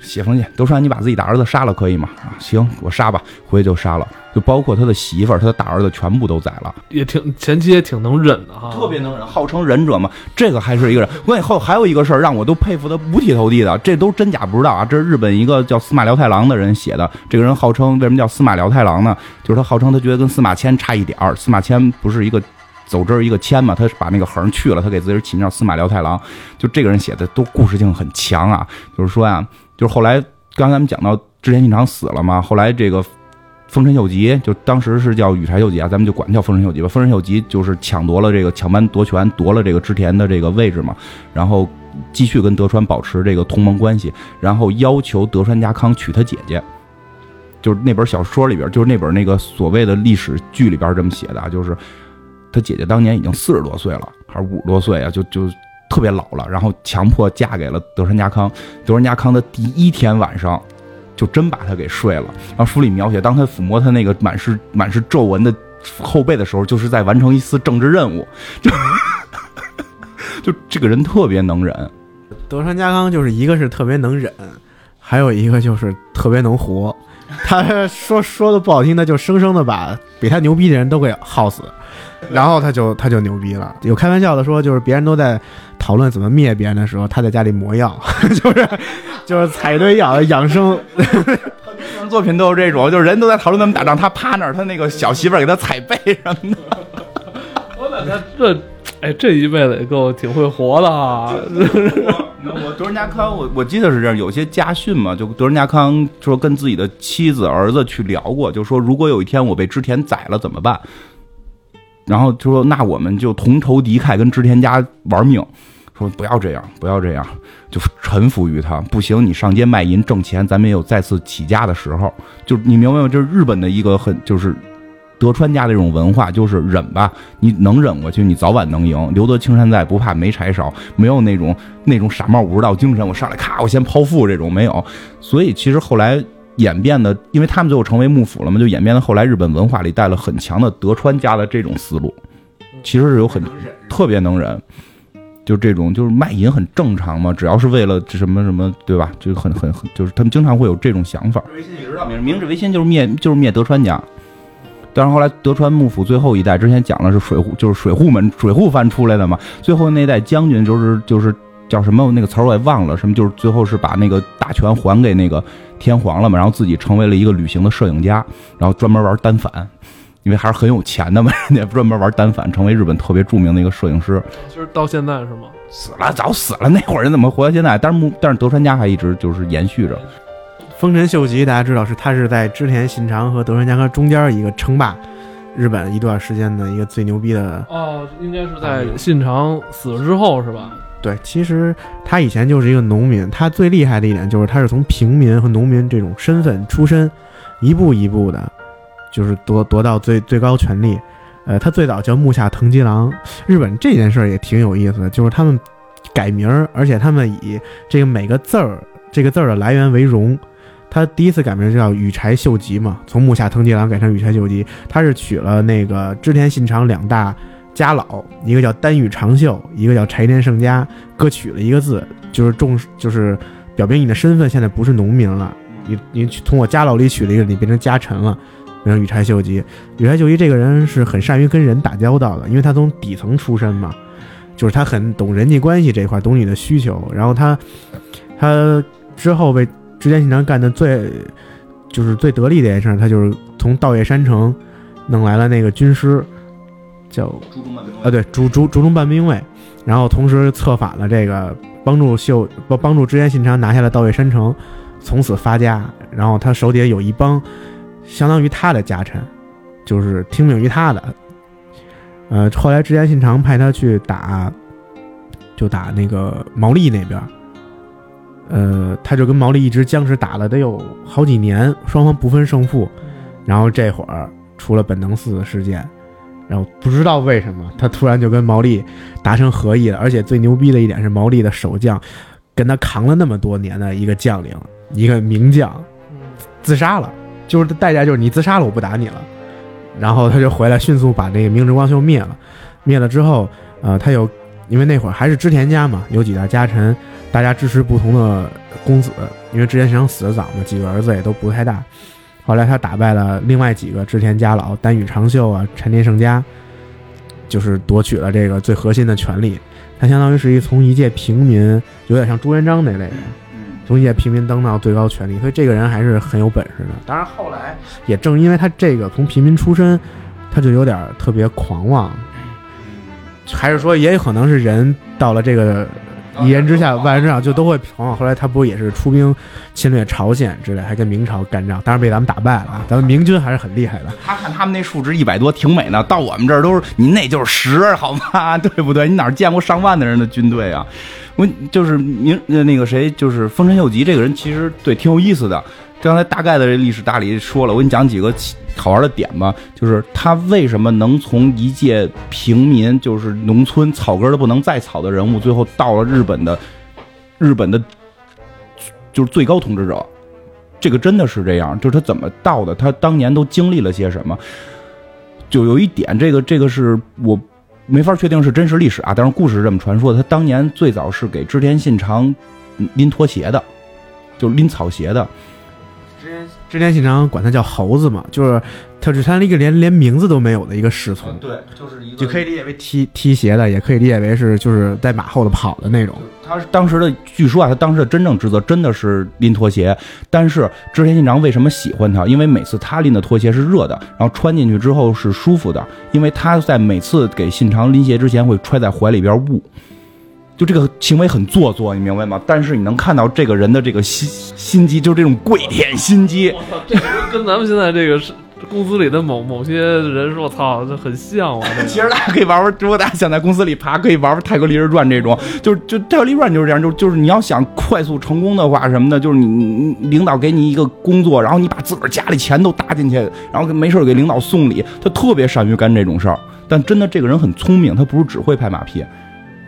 写封信，德川，你把自己的儿子杀了可以吗？行，我杀吧，回去就杀了，就包括他的媳妇儿、他的大儿子全部都宰了。也挺前期也挺能忍的哈，特别能忍，号称忍者嘛，这个还是一个人。关键后还有一个事儿让我都佩服的五体投地的，这都真假不知道啊。这是日本一个叫司马辽太郎的人写的，这个人号称为什么叫司马辽太郎呢？就是他号称他觉得跟司马迁差一点儿，司马迁不是一个走之儿一个迁嘛，他把那个横去了，他给自己起名叫司马辽太郎。就这个人写的都故事性很强啊，就是说呀，就是后来刚才咱们讲到织田信长死了嘛，后来这个。丰臣秀吉就当时是叫羽柴秀吉啊，咱们就管叫丰臣秀吉吧。丰臣秀吉就是抢夺了这个抢班夺权，夺了这个织田的这个位置嘛，然后继续跟德川保持这个同盟关系，然后要求德川家康娶他姐姐。就是那本小说里边，就是那本那个所谓的历史剧里边这么写的啊，就是他姐姐当年已经四十多岁了，还是五十多岁啊，就就特别老了，然后强迫嫁给了德川家康。德川家康的第一天晚上。就真把他给睡了。然后书里描写，当他抚摸他那个满是满是皱纹的后背的时候，就是在完成一次政治任务。就 就这个人特别能忍。德川家康就是一个是特别能忍，还有一个就是特别能活。他说说的不好听，的，就生生的把比他牛逼的人都给耗死，然后他就他就牛逼了。有开玩笑的说，就是别人都在讨论怎么灭别人的时候，他在家里磨药，就是就是采堆养养生。作品都是这种，就是人都在讨论怎么打仗，他趴那儿，他那个小媳妇儿给他踩背什么的。我感觉这。哎，这一辈子也够挺会活的啊！我德仁家康，我我记得是这样，有些家训嘛，就德仁家康说跟自己的妻子儿子去聊过，就说如果有一天我被织田宰了怎么办？然后就说那我们就同仇敌忾，跟织田家玩命。说不要这样，不要这样，就臣服于他。不行，你上街卖淫挣钱，咱们也有再次起家的时候。就你明白吗？这是日本的一个很就是。德川家的这种文化就是忍吧，你能忍过去，你早晚能赢。留得青山在，不怕没柴烧。没有那种那种傻帽武士道精神，我上来咔，我先剖腹这种没有。所以其实后来演变的，因为他们最后成为幕府了嘛，就演变的后来日本文化里带了很强的德川家的这种思路。其实是有很特别能忍，就这种就是卖淫很正常嘛，只要是为了什么什么，对吧？就很很很，就是他们经常会有这种想法。明治维新就是灭就是灭德川家。但是后来德川幕府最后一代，之前讲的是水户，就是水户们水户藩出来的嘛。最后那代将军就是就是叫什么那个词儿我也忘了，什么就是最后是把那个大权还给那个天皇了嘛，然后自己成为了一个旅行的摄影家，然后专门玩单反，因为还是很有钱的嘛，人家专门玩单反，成为日本特别著名的一个摄影师。其实到现在是吗？死了，早死了。那会儿人怎么活到现在？但是幕但是德川家还一直就是延续着。丰臣秀吉，大家知道是他是在织田信长和德川家康中间一个称霸日本一段时间的一个最牛逼的哦，应该是在信长死了之后是吧？对，其实他以前就是一个农民，他最厉害的一点就是他是从平民和农民这种身份出身，一步一步的，就是夺夺到最最高权力。呃，他最早叫木下藤吉郎。日本这件事儿也挺有意思的，就是他们改名儿，而且他们以这个每个字儿这个字儿的来源为荣。他第一次改名就叫羽柴秀吉嘛，从木下藤吉郎改成羽柴秀吉。他是取了那个织田信长两大家老，一个叫丹羽长秀，一个叫柴田胜家，各取了一个字，就是重就是表明你的身份现在不是农民了，你你从我家老里取了一个，你变成家臣了，变成羽柴秀吉。羽柴秀吉这个人是很善于跟人打交道的，因为他从底层出身嘛，就是他很懂人际关系这一块，懂你的需求。然后他他之后被。织田信长干的最，就是最得力的一件事，他就是从稻叶山城弄来了那个军师，叫啊对，竹竹竹中半兵卫，然后同时策反了这个，帮助秀帮帮助织田信长拿下了稻叶山城，从此发家。然后他手底下有一帮相当于他的家臣，就是听命于他的。呃，后来织田信长派他去打，就打那个毛利那边。呃，他就跟毛利一直僵持打了得有好几年，双方不分胜负。然后这会儿出了本能寺的事件，然后不知道为什么他突然就跟毛利达成合议了。而且最牛逼的一点是，毛利的守将跟他扛了那么多年的一个将领，一个名将，自杀了。就是代价就是你自杀了，我不打你了。然后他就回来，迅速把那个明智光秀灭了。灭了之后，呃，他有因为那会儿还是织田家嘛，有几大家臣。大家支持不同的公子，因为织田信长死的早嘛，几个儿子也都不太大。后来他打败了另外几个织田家老，丹羽长秀啊、陈田胜家，就是夺取了这个最核心的权利。他相当于是一从一介平民，有点像朱元璋那类人，从一些平民登到最高权力，所以这个人还是很有本事的。当然后来也正因为他这个从平民出身，他就有点特别狂妄，还是说也有可能是人到了这个一言之下万人之上就都会狂。后来他不也是出兵侵略朝鲜之类，还跟明朝干仗，当然被咱们打败了。咱们明军还是很厉害的。他看他们那数值一百多挺美呢，到我们这儿都是你那就是十，好吗？对不对？你哪见过上万的人的军队啊？我就是明那个谁，就是丰臣秀吉这个人，其实对挺有意思的。刚才大概的这历史大理说了，我给你讲几个好玩的点吧。就是他为什么能从一介平民，就是农村草根的不能再草的人物，最后到了日本的日本的，就是最高统治者。这个真的是这样，就是他怎么到的？他当年都经历了些什么？就有一点，这个这个是我没法确定是真实历史啊，但是故事是这么传说的。他当年最早是给织田信长拎拖鞋的，就是拎草鞋的。织田信长管他叫猴子嘛，就是他是他一个连连名字都没有的一个侍从，对，就是一个就可以理解为踢踢鞋的，也可以理解为是就是在马后的跑的那种。他是当时的，据说啊，他当时的真正职责真的是拎拖鞋。但是织田信长为什么喜欢他？因为每次他拎的拖鞋是热的，然后穿进去之后是舒服的。因为他在每次给信长拎鞋之前会揣在怀里边捂。就这个行为很做作，你明白吗？但是你能看到这个人的这个心心机，就是这种跪舔心机。这个跟咱们现在这个是公司里的某某些人说，我操，这很像啊。其实大家可以玩玩，如果大家想在公司里爬，可以玩玩《泰格立人传》这种，就是就《泰格立人传》就是这样，就就是你要想快速成功的话什么的，就是你你领导给你一个工作，然后你把自个儿家里钱都搭进去，然后没事给领导送礼，他特别善于干这种事儿。但真的这个人很聪明，他不是只会拍马屁。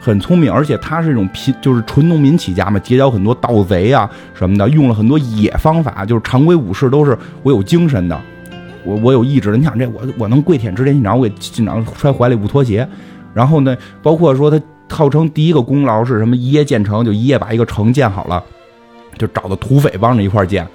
很聪明，而且他是一种贫，就是纯农民起家嘛，结交很多盗贼啊什么的，用了很多野方法，就是常规武士都是我有精神的，我我有意志的。你想这我我能跪舔织田信长，我给信长揣怀里不脱鞋，然后呢，包括说他号称第一个功劳是什么？一夜建成，就一夜把一个城建好了，就找到土匪帮着一块建，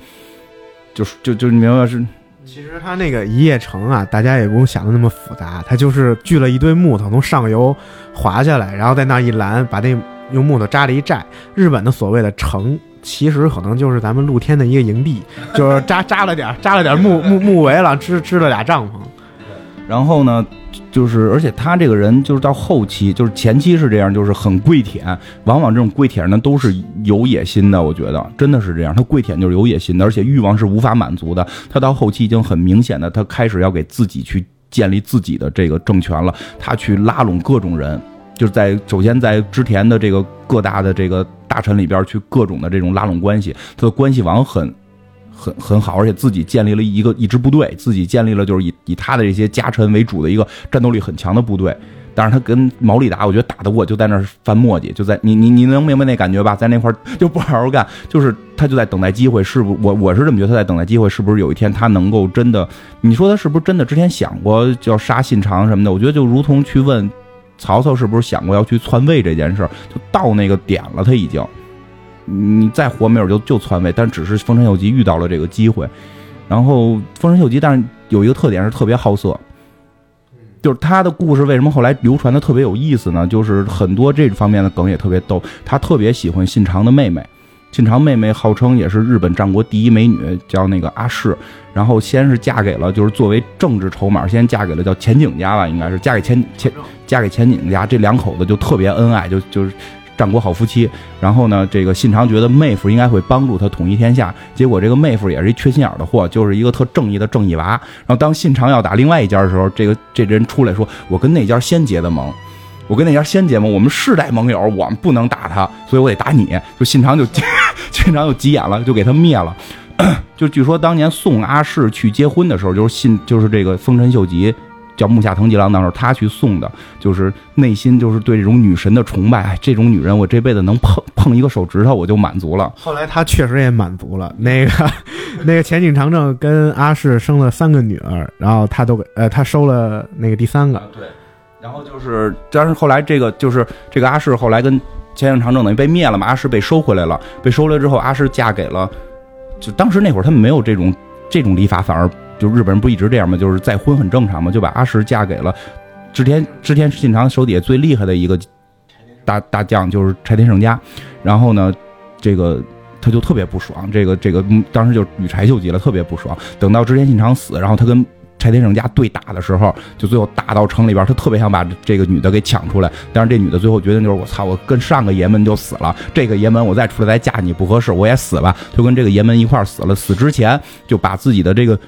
就是就就你明白是。其实他那个一夜城啊，大家也不用想的那么复杂，他就是锯了一堆木头从上游滑下来，然后在那一拦，把那用木头扎了一寨。日本的所谓的城，其实可能就是咱们露天的一个营地，就是扎扎了点扎了点木木木围了，支支了俩帐篷。然后呢，就是而且他这个人就是到后期，就是前期是这样，就是很跪舔，往往这种跪舔呢都是有野心的，我觉得真的是这样，他跪舔就是有野心的，而且欲望是无法满足的。他到后期已经很明显的，他开始要给自己去建立自己的这个政权了，他去拉拢各种人，就是在首先在织田的这个各大的这个大臣里边去各种的这种拉拢关系，他的关系网很。很很好，而且自己建立了一个一支部队，自己建立了就是以以他的这些家臣为主的一个战斗力很强的部队。但是他跟毛利达，我觉得打得过就在那儿翻墨迹，就在你你你能明白那感觉吧？在那块儿就不好好干，就是他就在等待机会，是不？我我是这么觉得，他在等待机会，是不是有一天他能够真的？你说他是不是真的之前想过就要杀信长什么的？我觉得就如同去问曹操是不是想过要去篡位这件事，就到那个点了，他已经。你再活没有就就篡位，但只是丰臣秀吉遇到了这个机会。然后丰臣秀吉，但是有一个特点是特别好色，就是他的故事为什么后来流传的特别有意思呢？就是很多这方面的梗也特别逗。他特别喜欢信长的妹妹，信长妹妹号称也是日本战国第一美女，叫那个阿市。然后先是嫁给了，就是作为政治筹码，先嫁给了叫前景家吧，应该是嫁给前前嫁给前景家，这两口子就特别恩爱，就就是。战国好夫妻，然后呢，这个信长觉得妹夫应该会帮助他统一天下，结果这个妹夫也是一缺心眼的货，就是一个特正义的正义娃。然后当信长要打另外一家的时候，这个这人出来说：“我跟那家先结的盟，我跟那家先结盟，我们世代盟友，我们不能打他，所以我得打你。”就信长就信长就急眼了，就给他灭了。就据说当年送阿市去结婚的时候，就是信就是这个丰臣秀吉。叫木下藤吉郎，当时他去送的，就是内心就是对这种女神的崇拜。这种女人，我这辈子能碰碰一个手指头，我就满足了。后来他确实也满足了。那个那个前井长政跟阿市生了三个女儿，然后他都给呃他收了那个第三个。对，然后就是，但是后来这个就是这个阿市后来跟前景长政等于被灭了嘛，阿市被收回来了，被收回来之后，阿市嫁给了，就当时那会儿他们没有这种这种礼法，反而就日本人不一直这样吗？就是再婚很正常嘛，就把阿石嫁给了织田织田信长手底下最厉害的一个大大将，就是柴田胜家，然后呢，这个。他就特别不爽，这个这个当时就羽柴秀吉了，特别不爽。等到织田信长死，然后他跟柴田胜家对打的时候，就最后打到城里边，他特别想把这个女的给抢出来。但是这女的最后决定就是我操，我跟上个爷们就死了，这个爷们我再出来再嫁你不合适，我也死吧，就跟这个爷们一块死了。死之前就把自己的这个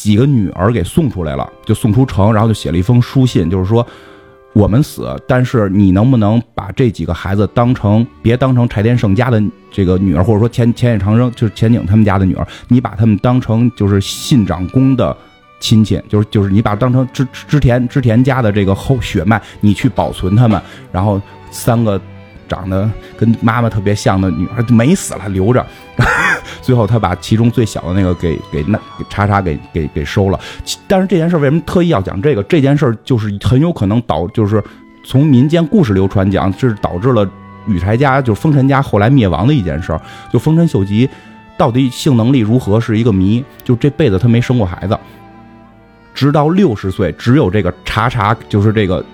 几个女儿给送出来了，就送出城，然后就写了一封书信，就是说。我们死，但是你能不能把这几个孩子当成别当成柴田胜家的这个女儿，或者说前前野长生就是前景他们家的女儿，你把他们当成就是信长公的亲戚，就是就是你把当成织织田织田家的这个后血脉，你去保存他们，然后三个。长得跟妈妈特别像的女孩没死了，留着。最后他把其中最小的那个给给那给叉叉给给给收了。但是这件事为什么特意要讲这个？这件事就是很有可能导，就是从民间故事流传讲，这是导致了羽柴家就是丰臣家后来灭亡的一件事。就丰臣秀吉到底性能力如何是一个谜，就这辈子他没生过孩子，直到六十岁，只有这个叉叉，就是这个。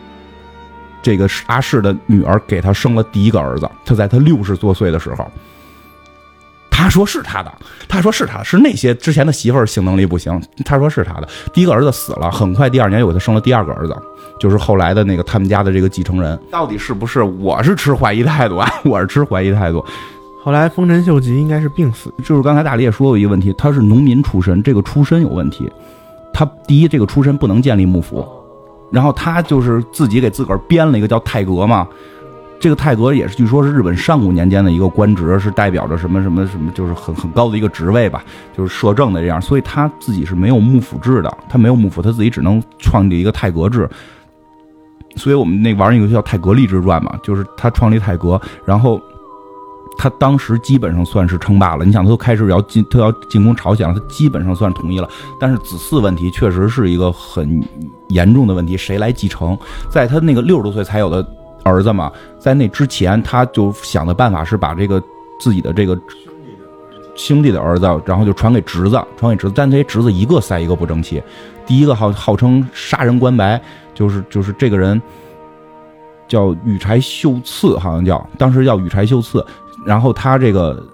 这个阿氏的女儿给他生了第一个儿子，他在他六十多岁的时候，他说是他的，他说是他是那些之前的媳妇儿性能力不行，他说是他的第一个儿子死了，很快第二年又给他生了第二个儿子，就是后来的那个他们家的这个继承人，到底是不是？我是持怀疑态度啊，我是持怀疑态度。后来丰臣秀吉应该是病死，就是刚才大力也说过一个问题，他是农民出身，这个出身有问题，他第一这个出身不能建立幕府。然后他就是自己给自个儿编了一个叫太阁嘛，这个太阁也是据说是日本上古年间的一个官职，是代表着什么什么什么，就是很很高的一个职位吧，就是摄政的这样。所以他自己是没有幕府制的，他没有幕府，他自己只能创立一个太阁制。所以我们那玩一个叫《太阁立志传》嘛，就是他创立太阁，然后。他当时基本上算是称霸了，你想，他都开始要进，他要进攻朝鲜了，他基本上算统一了。但是子嗣问题确实是一个很严重的问题，谁来继承？在他那个六十多岁才有的儿子嘛，在那之前，他就想的办法是把这个自己的这个兄弟的儿子，然后就传给侄子，传给侄子。但这些侄子一个赛一个不争气。第一个号号称杀人关白，就是就是这个人叫羽柴秀次，好像叫当时叫羽柴秀次。然后他这个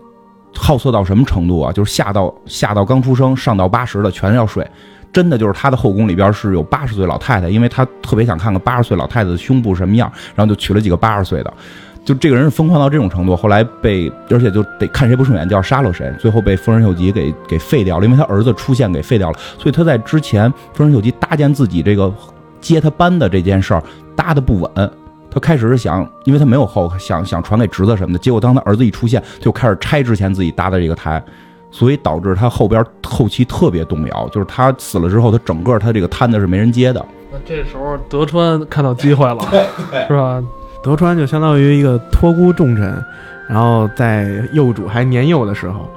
好色到什么程度啊？就是下到下到刚出生，上到八十的全要睡，真的就是他的后宫里边是有八十岁老太太，因为他特别想看看八十岁老太太的胸部什么样，然后就娶了几个八十岁的，就这个人是疯狂到这种程度。后来被而且就得看谁不顺眼就要杀了谁，最后被丰臣秀吉给给废掉了，因为他儿子出现给废掉了，所以他在之前丰臣秀吉搭建自己这个接他班的这件事儿搭的不稳。他开始是想，因为他没有后，想想传给侄子什么的。结果当他儿子一出现，就开始拆之前自己搭的这个台，所以导致他后边后期特别动摇。就是他死了之后，他整个他这个摊子是没人接的。那这时候德川看到机会了，是吧？德川就相当于一个托孤重臣，然后在幼主还年幼的时候，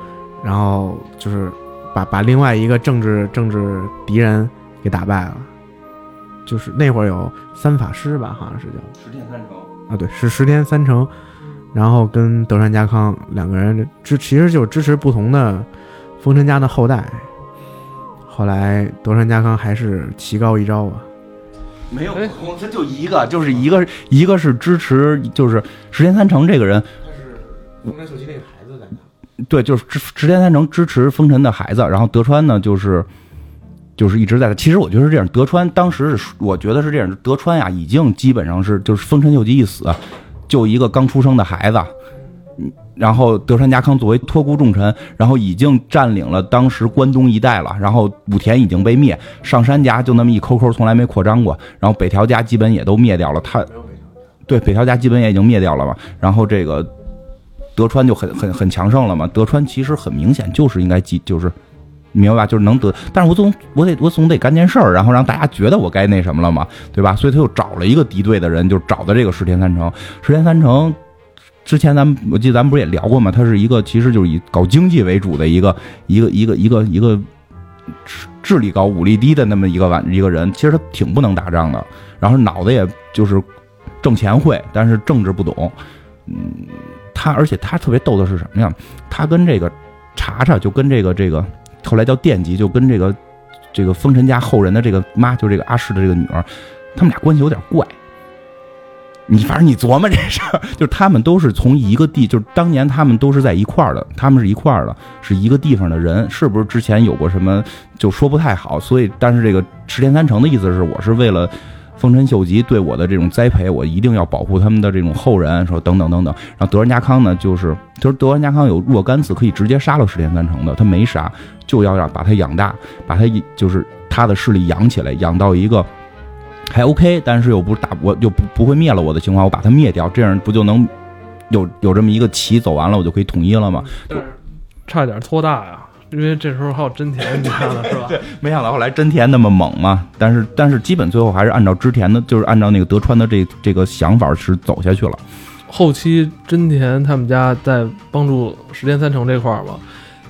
然后就是把把另外一个政治政治敌人给打败了。就是那会儿有三法师吧，好像是叫十天三成啊，对，是十天三成，然后跟德川家康两个人支，其实就是支持不同的丰臣家的后代。后来德川家康还是棋高一招啊，没有，他就一个，就是一个，一个是支持，就是十天三成这个人，他是丰臣秀吉那个孩子在对，就是十天三成支持丰臣的孩子，然后德川呢就是。就是一直在，其实我觉得是这样。德川当时是，我觉得是这样。德川呀，已经基本上是，就是丰臣秀吉一死，就一个刚出生的孩子，嗯然后德川家康作为托孤重臣，然后已经占领了当时关东一带了。然后武田已经被灭，上山家就那么一抠抠，从来没扩张过。然后北条家基本也都灭掉了。他，对北条家基本也已经灭掉了嘛。然后这个德川就很很很强盛了嘛。德川其实很明显就是应该继就是。明白吧？就是能得，但是我总我得我总得干件事儿，然后让大家觉得我该那什么了嘛，对吧？所以他又找了一个敌对的人，就找的这个石田三成。石田三成之前咱们我记得咱们不是也聊过吗？他是一个其实就是以搞经济为主的一个一个一个一个一个智力高武力低的那么一个玩一个人，其实他挺不能打仗的，然后脑子也就是挣钱会，但是政治不懂。嗯，他而且他特别逗的是什么呀？他跟这个查查，就跟这个这个后来叫殿级，就跟这个这个风尘家后人的这个妈，就这个阿市的这个女儿，他们俩关系有点怪。你反正你琢磨这事儿，就是他们都是从一个地，就是当年他们都是在一块儿的，他们是一块儿的，是一个地方的人，是不是之前有过什么就说不太好。所以，但是这个池田三成的意思是，我是为了丰臣秀吉对我的这种栽培，我一定要保护他们的这种后人，说等等等等。然后德川家康呢，就是就是德川家康有若干次可以直接杀了石田三成的，他没杀，就要让把他养大，把他就是他的势力养起来，养到一个。还 OK，但是又不打我，又不不会灭了我的情况，我把它灭掉，这样不就能有有这么一个棋走完了，我就可以统一了吗？差点拖大呀，因为这时候还有真田，你看了是吧？对，没想到后来真田那么猛嘛，但是但是基本最后还是按照织田的，就是按照那个德川的这这个想法是走下去了。后期真田他们家在帮助石田三成这块儿吧。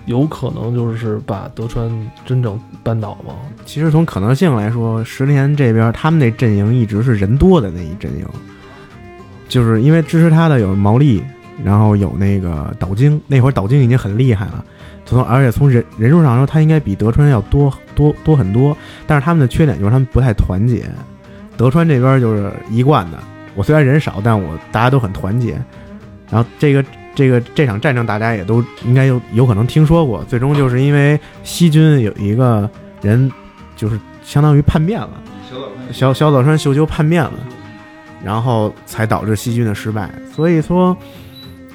有可能就是把德川真正扳倒吗？其实从可能性来说，石田这边他们那阵营一直是人多的那一阵营，就是因为支持他的有毛利，然后有那个岛津，那会儿岛津已经很厉害了，从而且从人人数上说，他应该比德川要多多多很多。但是他们的缺点就是他们不太团结。德川这边就是一贯的，我虽然人少，但我大家都很团结。然后这个。这个这场战争大家也都应该有有可能听说过，最终就是因为西军有一个人，就是相当于叛变了，小小早川秀秋叛变了，然后才导致西军的失败。所以说，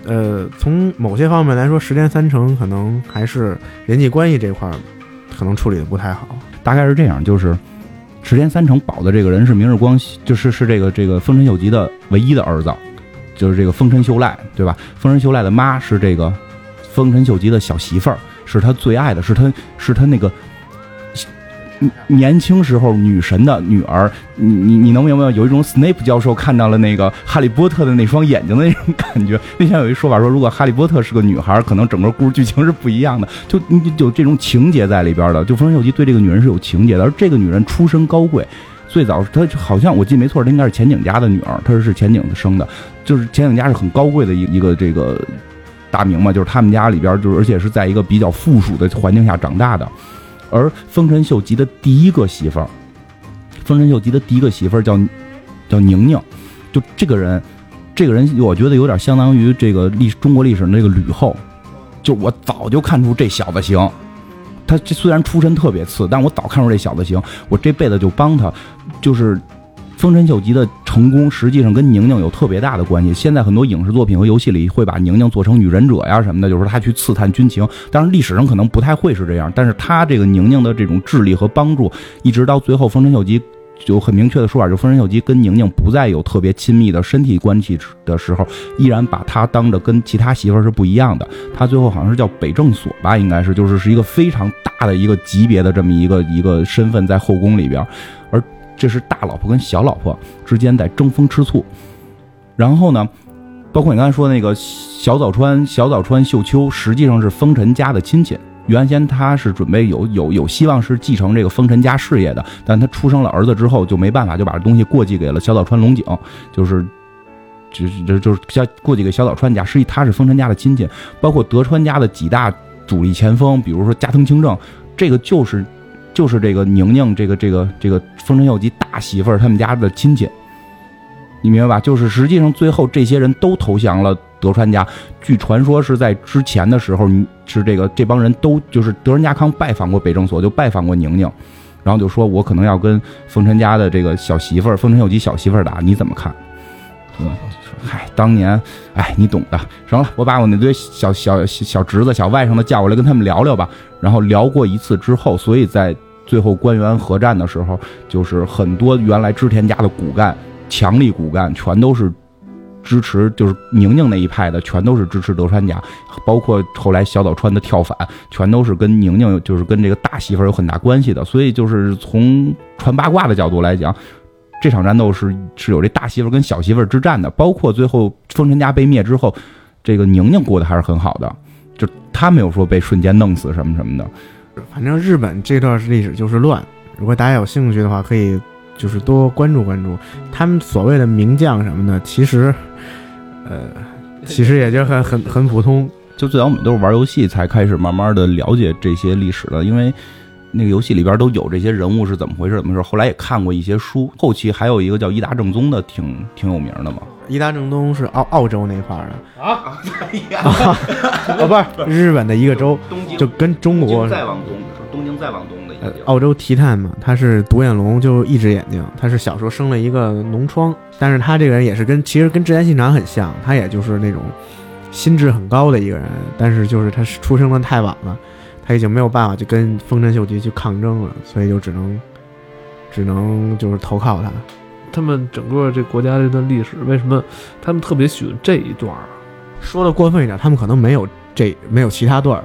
呃，从某些方面来说，十天三成可能还是人际关系这块儿可能处理的不太好。大概是这样，就是十天三成保的这个人是明日光，就是是这个这个丰臣秀吉的唯一的儿子。就是这个丰臣秀赖，对吧？丰臣秀赖的妈是这个丰臣秀吉的小媳妇儿，是他最爱的，是他是他那个年轻时候女神的女儿。你你你能明白？有一种 Snape 教授看到了那个哈利波特的那双眼睛的那种感觉。那天有一说法说，如果哈利波特是个女孩，可能整个故事剧情是不一样的。就就这种情节在里边的。就丰臣秀吉对这个女人是有情节的，而这个女人出身高贵。最早她好像我记得没错，她应该是前景家的女儿，她是是前景生的，就是前景家是很高贵的一一个这个大名嘛，就是他们家里边就是而且是在一个比较富庶的环境下长大的。而丰臣秀吉的第一个媳妇儿，丰臣秀吉的第一个媳妇儿叫叫宁宁，就这个人，这个人我觉得有点相当于这个历中国历史那个吕后，就我早就看出这小子行。他虽然出身特别次，但我早看出这小子行，我这辈子就帮他。就是丰臣秀吉的成功，实际上跟宁宁有特别大的关系。现在很多影视作品和游戏里会把宁宁做成女忍者呀什么的，就是他去刺探军情。当然历史上可能不太会是这样，但是他这个宁宁的这种智力和帮助，一直到最后丰臣秀吉。就很明确的说法，就丰臣秀吉跟宁宁不再有特别亲密的身体关系的时候，依然把她当着跟其他媳妇儿是不一样的。他最后好像是叫北正所吧，应该是，就是是一个非常大的一个级别的这么一个一个身份在后宫里边，而这是大老婆跟小老婆之间在争风吃醋。然后呢，包括你刚才说那个小早川小早川秀秋，实际上是丰臣家的亲戚。原先他是准备有有有希望是继承这个丰臣家事业的，但他出生了儿子之后就没办法，就把这东西过继给了小早川龙井，就是，就就就是过继给小早川家，实际他是丰臣家的亲戚，包括德川家的几大主力前锋，比如说加藤清正，这个就是就是这个宁宁这个这个这个丰臣秀吉大媳妇儿他们家的亲戚，你明白吧？就是实际上最后这些人都投降了。德川家，据传说是在之前的时候，是这个这帮人都就是德川家康拜访过北政所，就拜访过宁宁，然后就说我可能要跟丰臣家的这个小媳妇儿丰臣秀吉小媳妇儿打，你怎么看？嗯，嗨，当年，哎，你懂的。行了，我把我那堆小小小侄子、小外甥的叫过来，跟他们聊聊吧。然后聊过一次之后，所以在最后官员合战的时候，就是很多原来织田家的骨干、强力骨干，全都是。支持就是宁宁那一派的，全都是支持德川家，包括后来小岛川的跳反，全都是跟宁宁，就是跟这个大媳妇有很大关系的。所以就是从传八卦的角度来讲，这场战斗是是有这大媳妇跟小媳妇之战的。包括最后丰臣家被灭之后，这个宁宁过得还是很好的，就他没有说被瞬间弄死什么什么的。反正日本这段历史就是乱，如果大家有兴趣的话，可以。就是多关注关注他们所谓的名将什么的，其实，呃，其实也就很很很普通。就最早我们都是玩游戏才开始慢慢的了解这些历史的，因为那个游戏里边都有这些人物是怎么回事怎么回事。后来也看过一些书，后期还有一个叫伊达正宗的，挺挺有名的嘛。伊达正宗是澳澳洲那块儿的啊，哦，不是日本的一个州，东京就跟中国再往东，东京再往东的一个。澳洲提探嘛，他是独眼龙，就一只眼睛。他是小时候生了一个脓疮，但是他这个人也是跟其实跟志田信长很像，他也就是那种。心智很高的一个人，但是就是他出生的太晚了，他已经没有办法去跟丰臣秀吉去抗争了，所以就只能，只能就是投靠他。他们整个这国家这段历史，为什么他们特别喜欢这一段？说的过分一点，他们可能没有这没有其他段，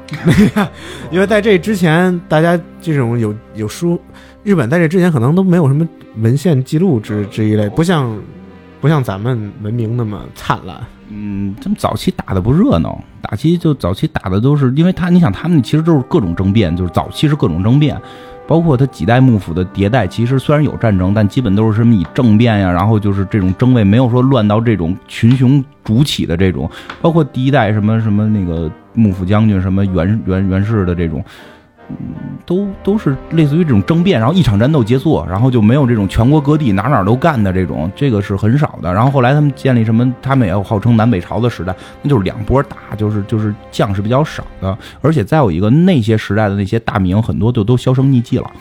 因为在这之前，大家这种有有书，日本在这之前可能都没有什么文献记录之之一类，不像不像咱们文明那么灿烂。嗯，他们早期打的不热闹，打期就早期打的都是，因为他你想他们其实都是各种争辩，就是早期是各种争辩，包括他几代幕府的迭代，其实虽然有战争，但基本都是什么以政变呀，然后就是这种争位，没有说乱到这种群雄逐起的这种，包括第一代什么什么那个幕府将军什么袁袁袁氏的这种。嗯，都都是类似于这种争辩，然后一场战斗结束，然后就没有这种全国各地哪哪都干的这种，这个是很少的。然后后来他们建立什么，他们也有号称南北朝的时代，那就是两波打，就是就是将是比较少的，而且再有一个那些时代的那些大名很多就都销声匿迹了，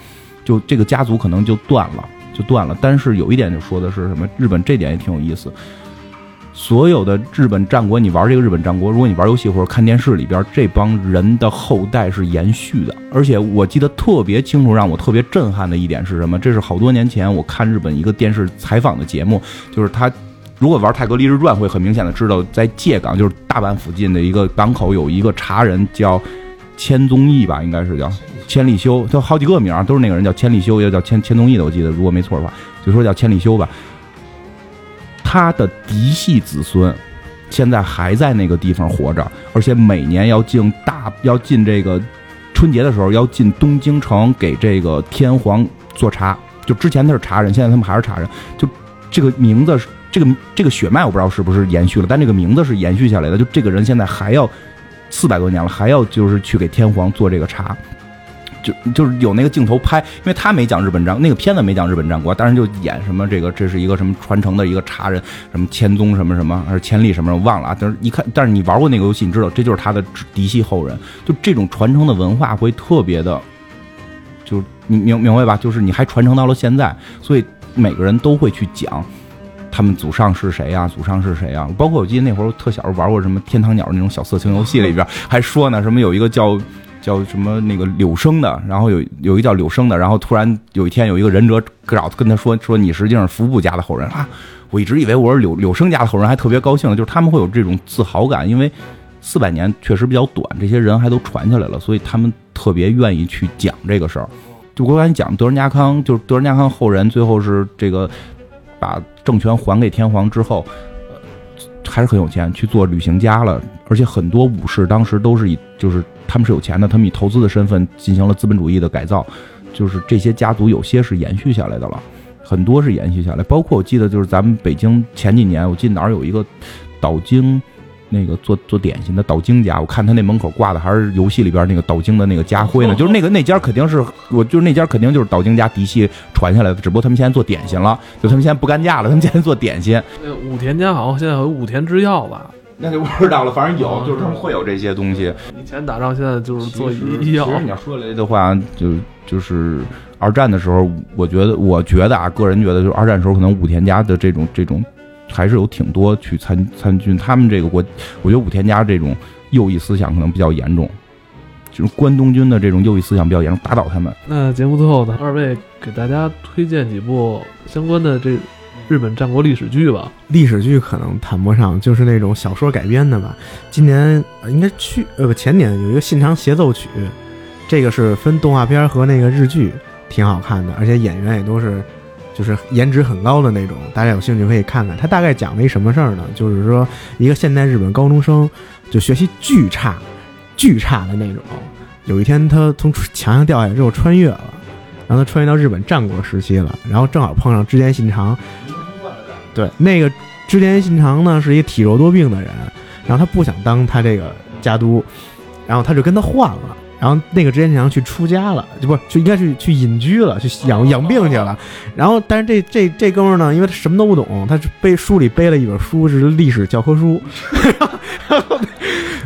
就这个家族可能就断了，就断了。但是有一点就说的是什么，日本这点也挺有意思。所有的日本战国，你玩这个日本战国，如果你玩游戏或者看电视里边，这帮人的后代是延续的。而且我记得特别清楚，让我特别震撼的一点是什么？这是好多年前我看日本一个电视采访的节目，就是他如果玩《泰格立志传》会很明显的知道，在借港就是大阪附近的一个港口有一个茶人叫千宗义吧，应该是叫千利休，他好几个名都是那个人叫千利休，也叫千千宗义的，我记得如果没错的话，就说叫千利休吧。他的嫡系子孙现在还在那个地方活着，而且每年要进大要进这个春节的时候要进东京城给这个天皇做茶。就之前他是茶人，现在他们还是茶人。就这个名字，这个这个血脉我不知道是不是延续了，但这个名字是延续下来的。就这个人现在还要四百多年了，还要就是去给天皇做这个茶。就就是有那个镜头拍，因为他没讲日本战，那个片子没讲日本战国，当然就演什么这个，这是一个什么传承的一个茶人，什么千宗什么什么，还是千利什么，我忘了啊。但是一看，但是你玩过那个游戏，你知道这就是他的嫡系后人。就这种传承的文化会特别的，就你明明白吧？就是你还传承到了现在，所以每个人都会去讲他们祖上是谁呀，祖上是谁呀？包括我记得那会儿特小时候玩过什么天堂鸟那种小色情游戏里边还说呢，什么有一个叫。叫什么那个柳生的，然后有有一个叫柳生的，然后突然有一天有一个忍者找跟他说说你实际上是服部家的后人啊，我一直以为我是柳柳生家的后人，还特别高兴，就是他们会有这种自豪感，因为四百年确实比较短，这些人还都传下来了，所以他们特别愿意去讲这个事儿。就我刚才讲德仁家康，就是德仁家康后人最后是这个把政权还给天皇之后，还是很有钱去做旅行家了，而且很多武士当时都是以就是。他们是有钱的，他们以投资的身份进行了资本主义的改造，就是这些家族有些是延续下来的了，很多是延续下来，包括我记得就是咱们北京前几年，我记得哪儿有一个岛京那个做做点心的岛京家，我看他那门口挂的还是游戏里边那个岛京的那个家徽呢，就是那个那家肯定是我就是那家肯定就是岛京家嫡系传下来的，只不过他们现在做点心了，就他们现在不干架了，他们现在做点心。武田家好像现在有武田制药吧。那就不知道了，反正有，就是他们会有这些东西。以前打仗，现在就是做医药。其实你要说来的话，就就是二战的时候，我觉得，我觉得啊，个人觉得，就是二战时候，可能武田家的这种这种，还是有挺多去参参军。他们这个国，我觉得武田家这种右翼思想可能比较严重，就是关东军的这种右翼思想比较严重，打倒他们。那节目最后呢，二位给大家推荐几部相关的这。日本战国历史剧吧，历史剧可能谈不上，就是那种小说改编的吧。今年应该去呃不前年有一个《信长协奏曲》，这个是分动画片和那个日剧，挺好看的，而且演员也都是就是颜值很高的那种。大家有兴趣可以看看。它大概讲了一什么事儿呢？就是说一个现代日本高中生就学习巨差，巨差的那种。有一天他从墙上掉下来之后穿越了，然后他穿越到日本战国时期了，然后正好碰上织田信长。对，那个织田信长呢，是一个体弱多病的人，然后他不想当他这个家督，然后他就跟他换了。然后那个织田信长去出家了，就不就应该去去隐居了，去养养病去了。然后，但是这这这哥们儿呢，因为他什么都不懂，他背书里背了一本书，是历史教科书。然后，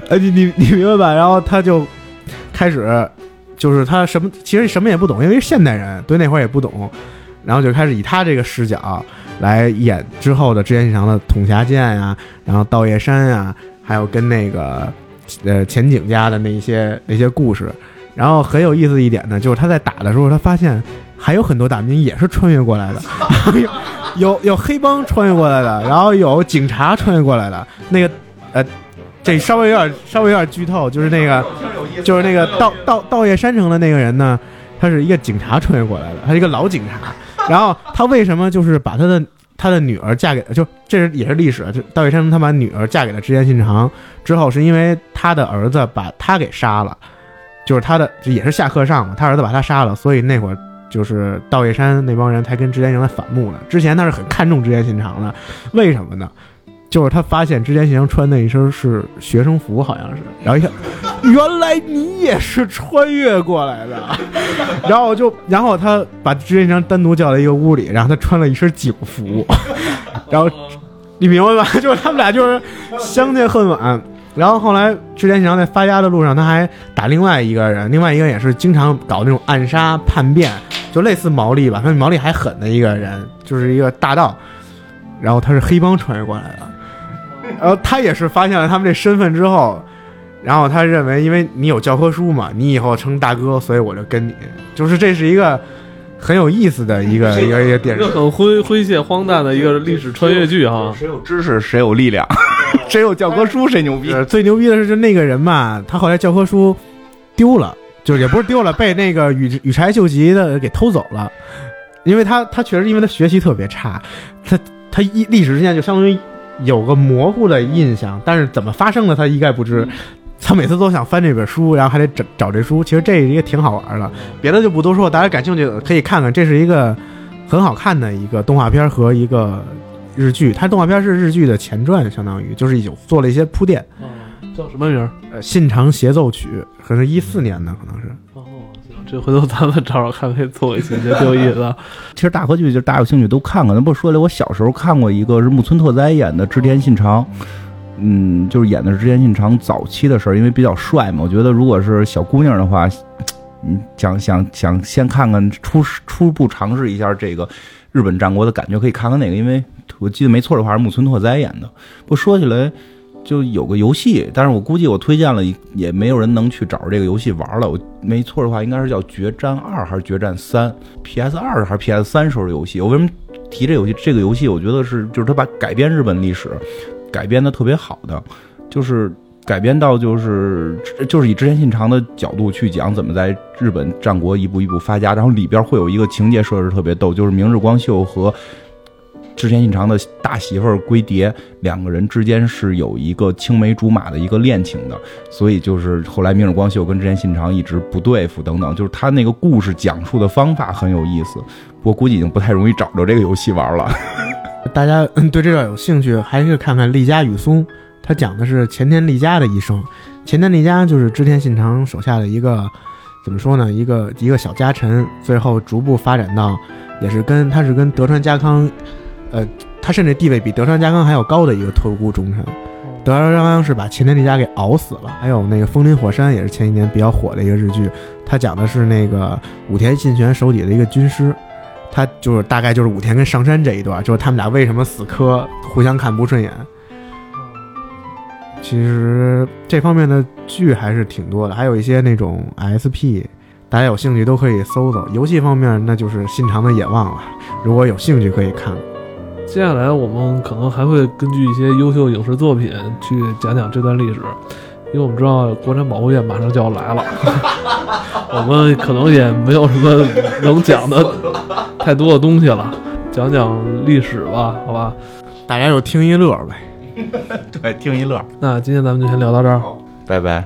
呃，你你你明白吧？然后他就开始，就是他什么其实什么也不懂，因为现代人对那会儿也不懂。然后就开始以他这个视角来演之后的织田信长的统辖剑呀，然后稻叶山呀，还有跟那个。呃，前景家的那些那些故事，然后很有意思一点呢，就是他在打的时候，他发现还有很多大兵也是穿越过来的，有有黑帮穿越过来的，然后有警察穿越过来的。那个呃，这稍微有点稍微有点剧透，就是那个就是那个稻稻稻叶山城的那个人呢，他是一个警察穿越过来的，他是一个老警察。然后他为什么就是把他的。他的女儿嫁给就这是也是历史，就道义山他把女儿嫁给了织田信长之后，是因为他的儿子把他给杀了，就是他的也是下课上嘛，他儿子把他杀了，所以那会儿就是道义山那帮人才跟织田信长反目的。之前他是很看重织田信长的，为什么呢？就是他发现织田信长穿那一身是学生服，好像是，然后一看，原来你也是穿越过来的，然后就，然后他把织田信长单独叫到一个屋里，然后他穿了一身警服，然后你明白吧？就是他们俩就是相见恨晚，然后后来织田信长在发家的路上，他还打另外一个人，另外一个也是经常搞那种暗杀叛变，就类似毛利吧，他比毛利还狠的一个人，就是一个大盗，然后他是黑帮穿越过来的。然后他也是发现了他们这身份之后，然后他认为，因为你有教科书嘛，你以后称大哥，所以我就跟你，就是这是一个很有意思的一个一个一个电视，很诙诙谐荒诞的一个历史穿越剧哈。谁有知识，谁有力量，谁有教科书，谁牛逼。最牛逼的是，就那个人嘛，他后来教科书丢了，就也不是丢了，被那个羽羽柴秀吉的给偷走了，因为他他确实因为他学习特别差，他他一历史之间就相当于。有个模糊的印象，但是怎么发生的他一概不知。他每次都想翻这本书，然后还得找找这书。其实这一个挺好玩的，别的就不多说，大家感兴趣可以看看。这是一个很好看的一个动画片和一个日剧。它动画片是日剧的前传，相当于就是有做了一些铺垫。叫什么名？呃，《信长协奏曲》，可能一四年的，可能是。这回头咱们找找看，可以做一期，这挺有意思。其实大合剧就是大家有兴趣都看看。那不说了，我小时候看过一个是木村拓哉演的织田信长，嗯，就是演的是织田信长早期的事儿，因为比较帅嘛。我觉得如果是小姑娘的话，嗯，想想想先看看初初步尝试一下这个日本战国的感觉，可以看看那个，因为我记得没错的话是木村拓哉演的。不说起来。就有个游戏，但是我估计我推荐了也没有人能去找这个游戏玩了。我没错的话，应该是叫《决战二》还是《决战三》？PS 二还是 PS 三时候的游戏？我为什么提这游戏？这个游戏我觉得是，就是他把改编日本历史改编的特别好的，就是改编到就是就是以织田信长的角度去讲怎么在日本战国一步一步发家，然后里边会有一个情节设置特别逗，就是明日光秀和。织田信长的大媳妇儿龟蝶两个人之间是有一个青梅竹马的一个恋情的，所以就是后来明日光秀跟织田信长一直不对付等等，就是他那个故事讲述的方法很有意思。不过估计已经不太容易找着这个游戏玩了。大家对这个有兴趣，还是看看《丽家与松》，他讲的是前田利家的一生。前田利家就是织田信长手下的一个，怎么说呢？一个一个小家臣，最后逐步发展到，也是跟他是跟德川家康。呃，他甚至地位比德川家康还要高的一个特务忠臣。德川家康是把前田利家给熬死了。还有那个《风林火山》也是前几年比较火的一个日剧，他讲的是那个武田信玄手底的一个军师，他就是大概就是武田跟上山这一段，就是他们俩为什么死磕，互相看不顺眼。其实这方面的剧还是挺多的，还有一些那种 SP，大家有兴趣都可以搜搜。游戏方面那就是《信长的野望》了，如果有兴趣可以看。接下来我们可能还会根据一些优秀影视作品去讲讲这段历史，因为我们知道国产保护业马上就要来了，我们可能也没有什么能讲的太多的东西了，讲讲历史吧，好吧，大家就听一乐呗，对，听一乐。那今天咱们就先聊到这儿，拜拜。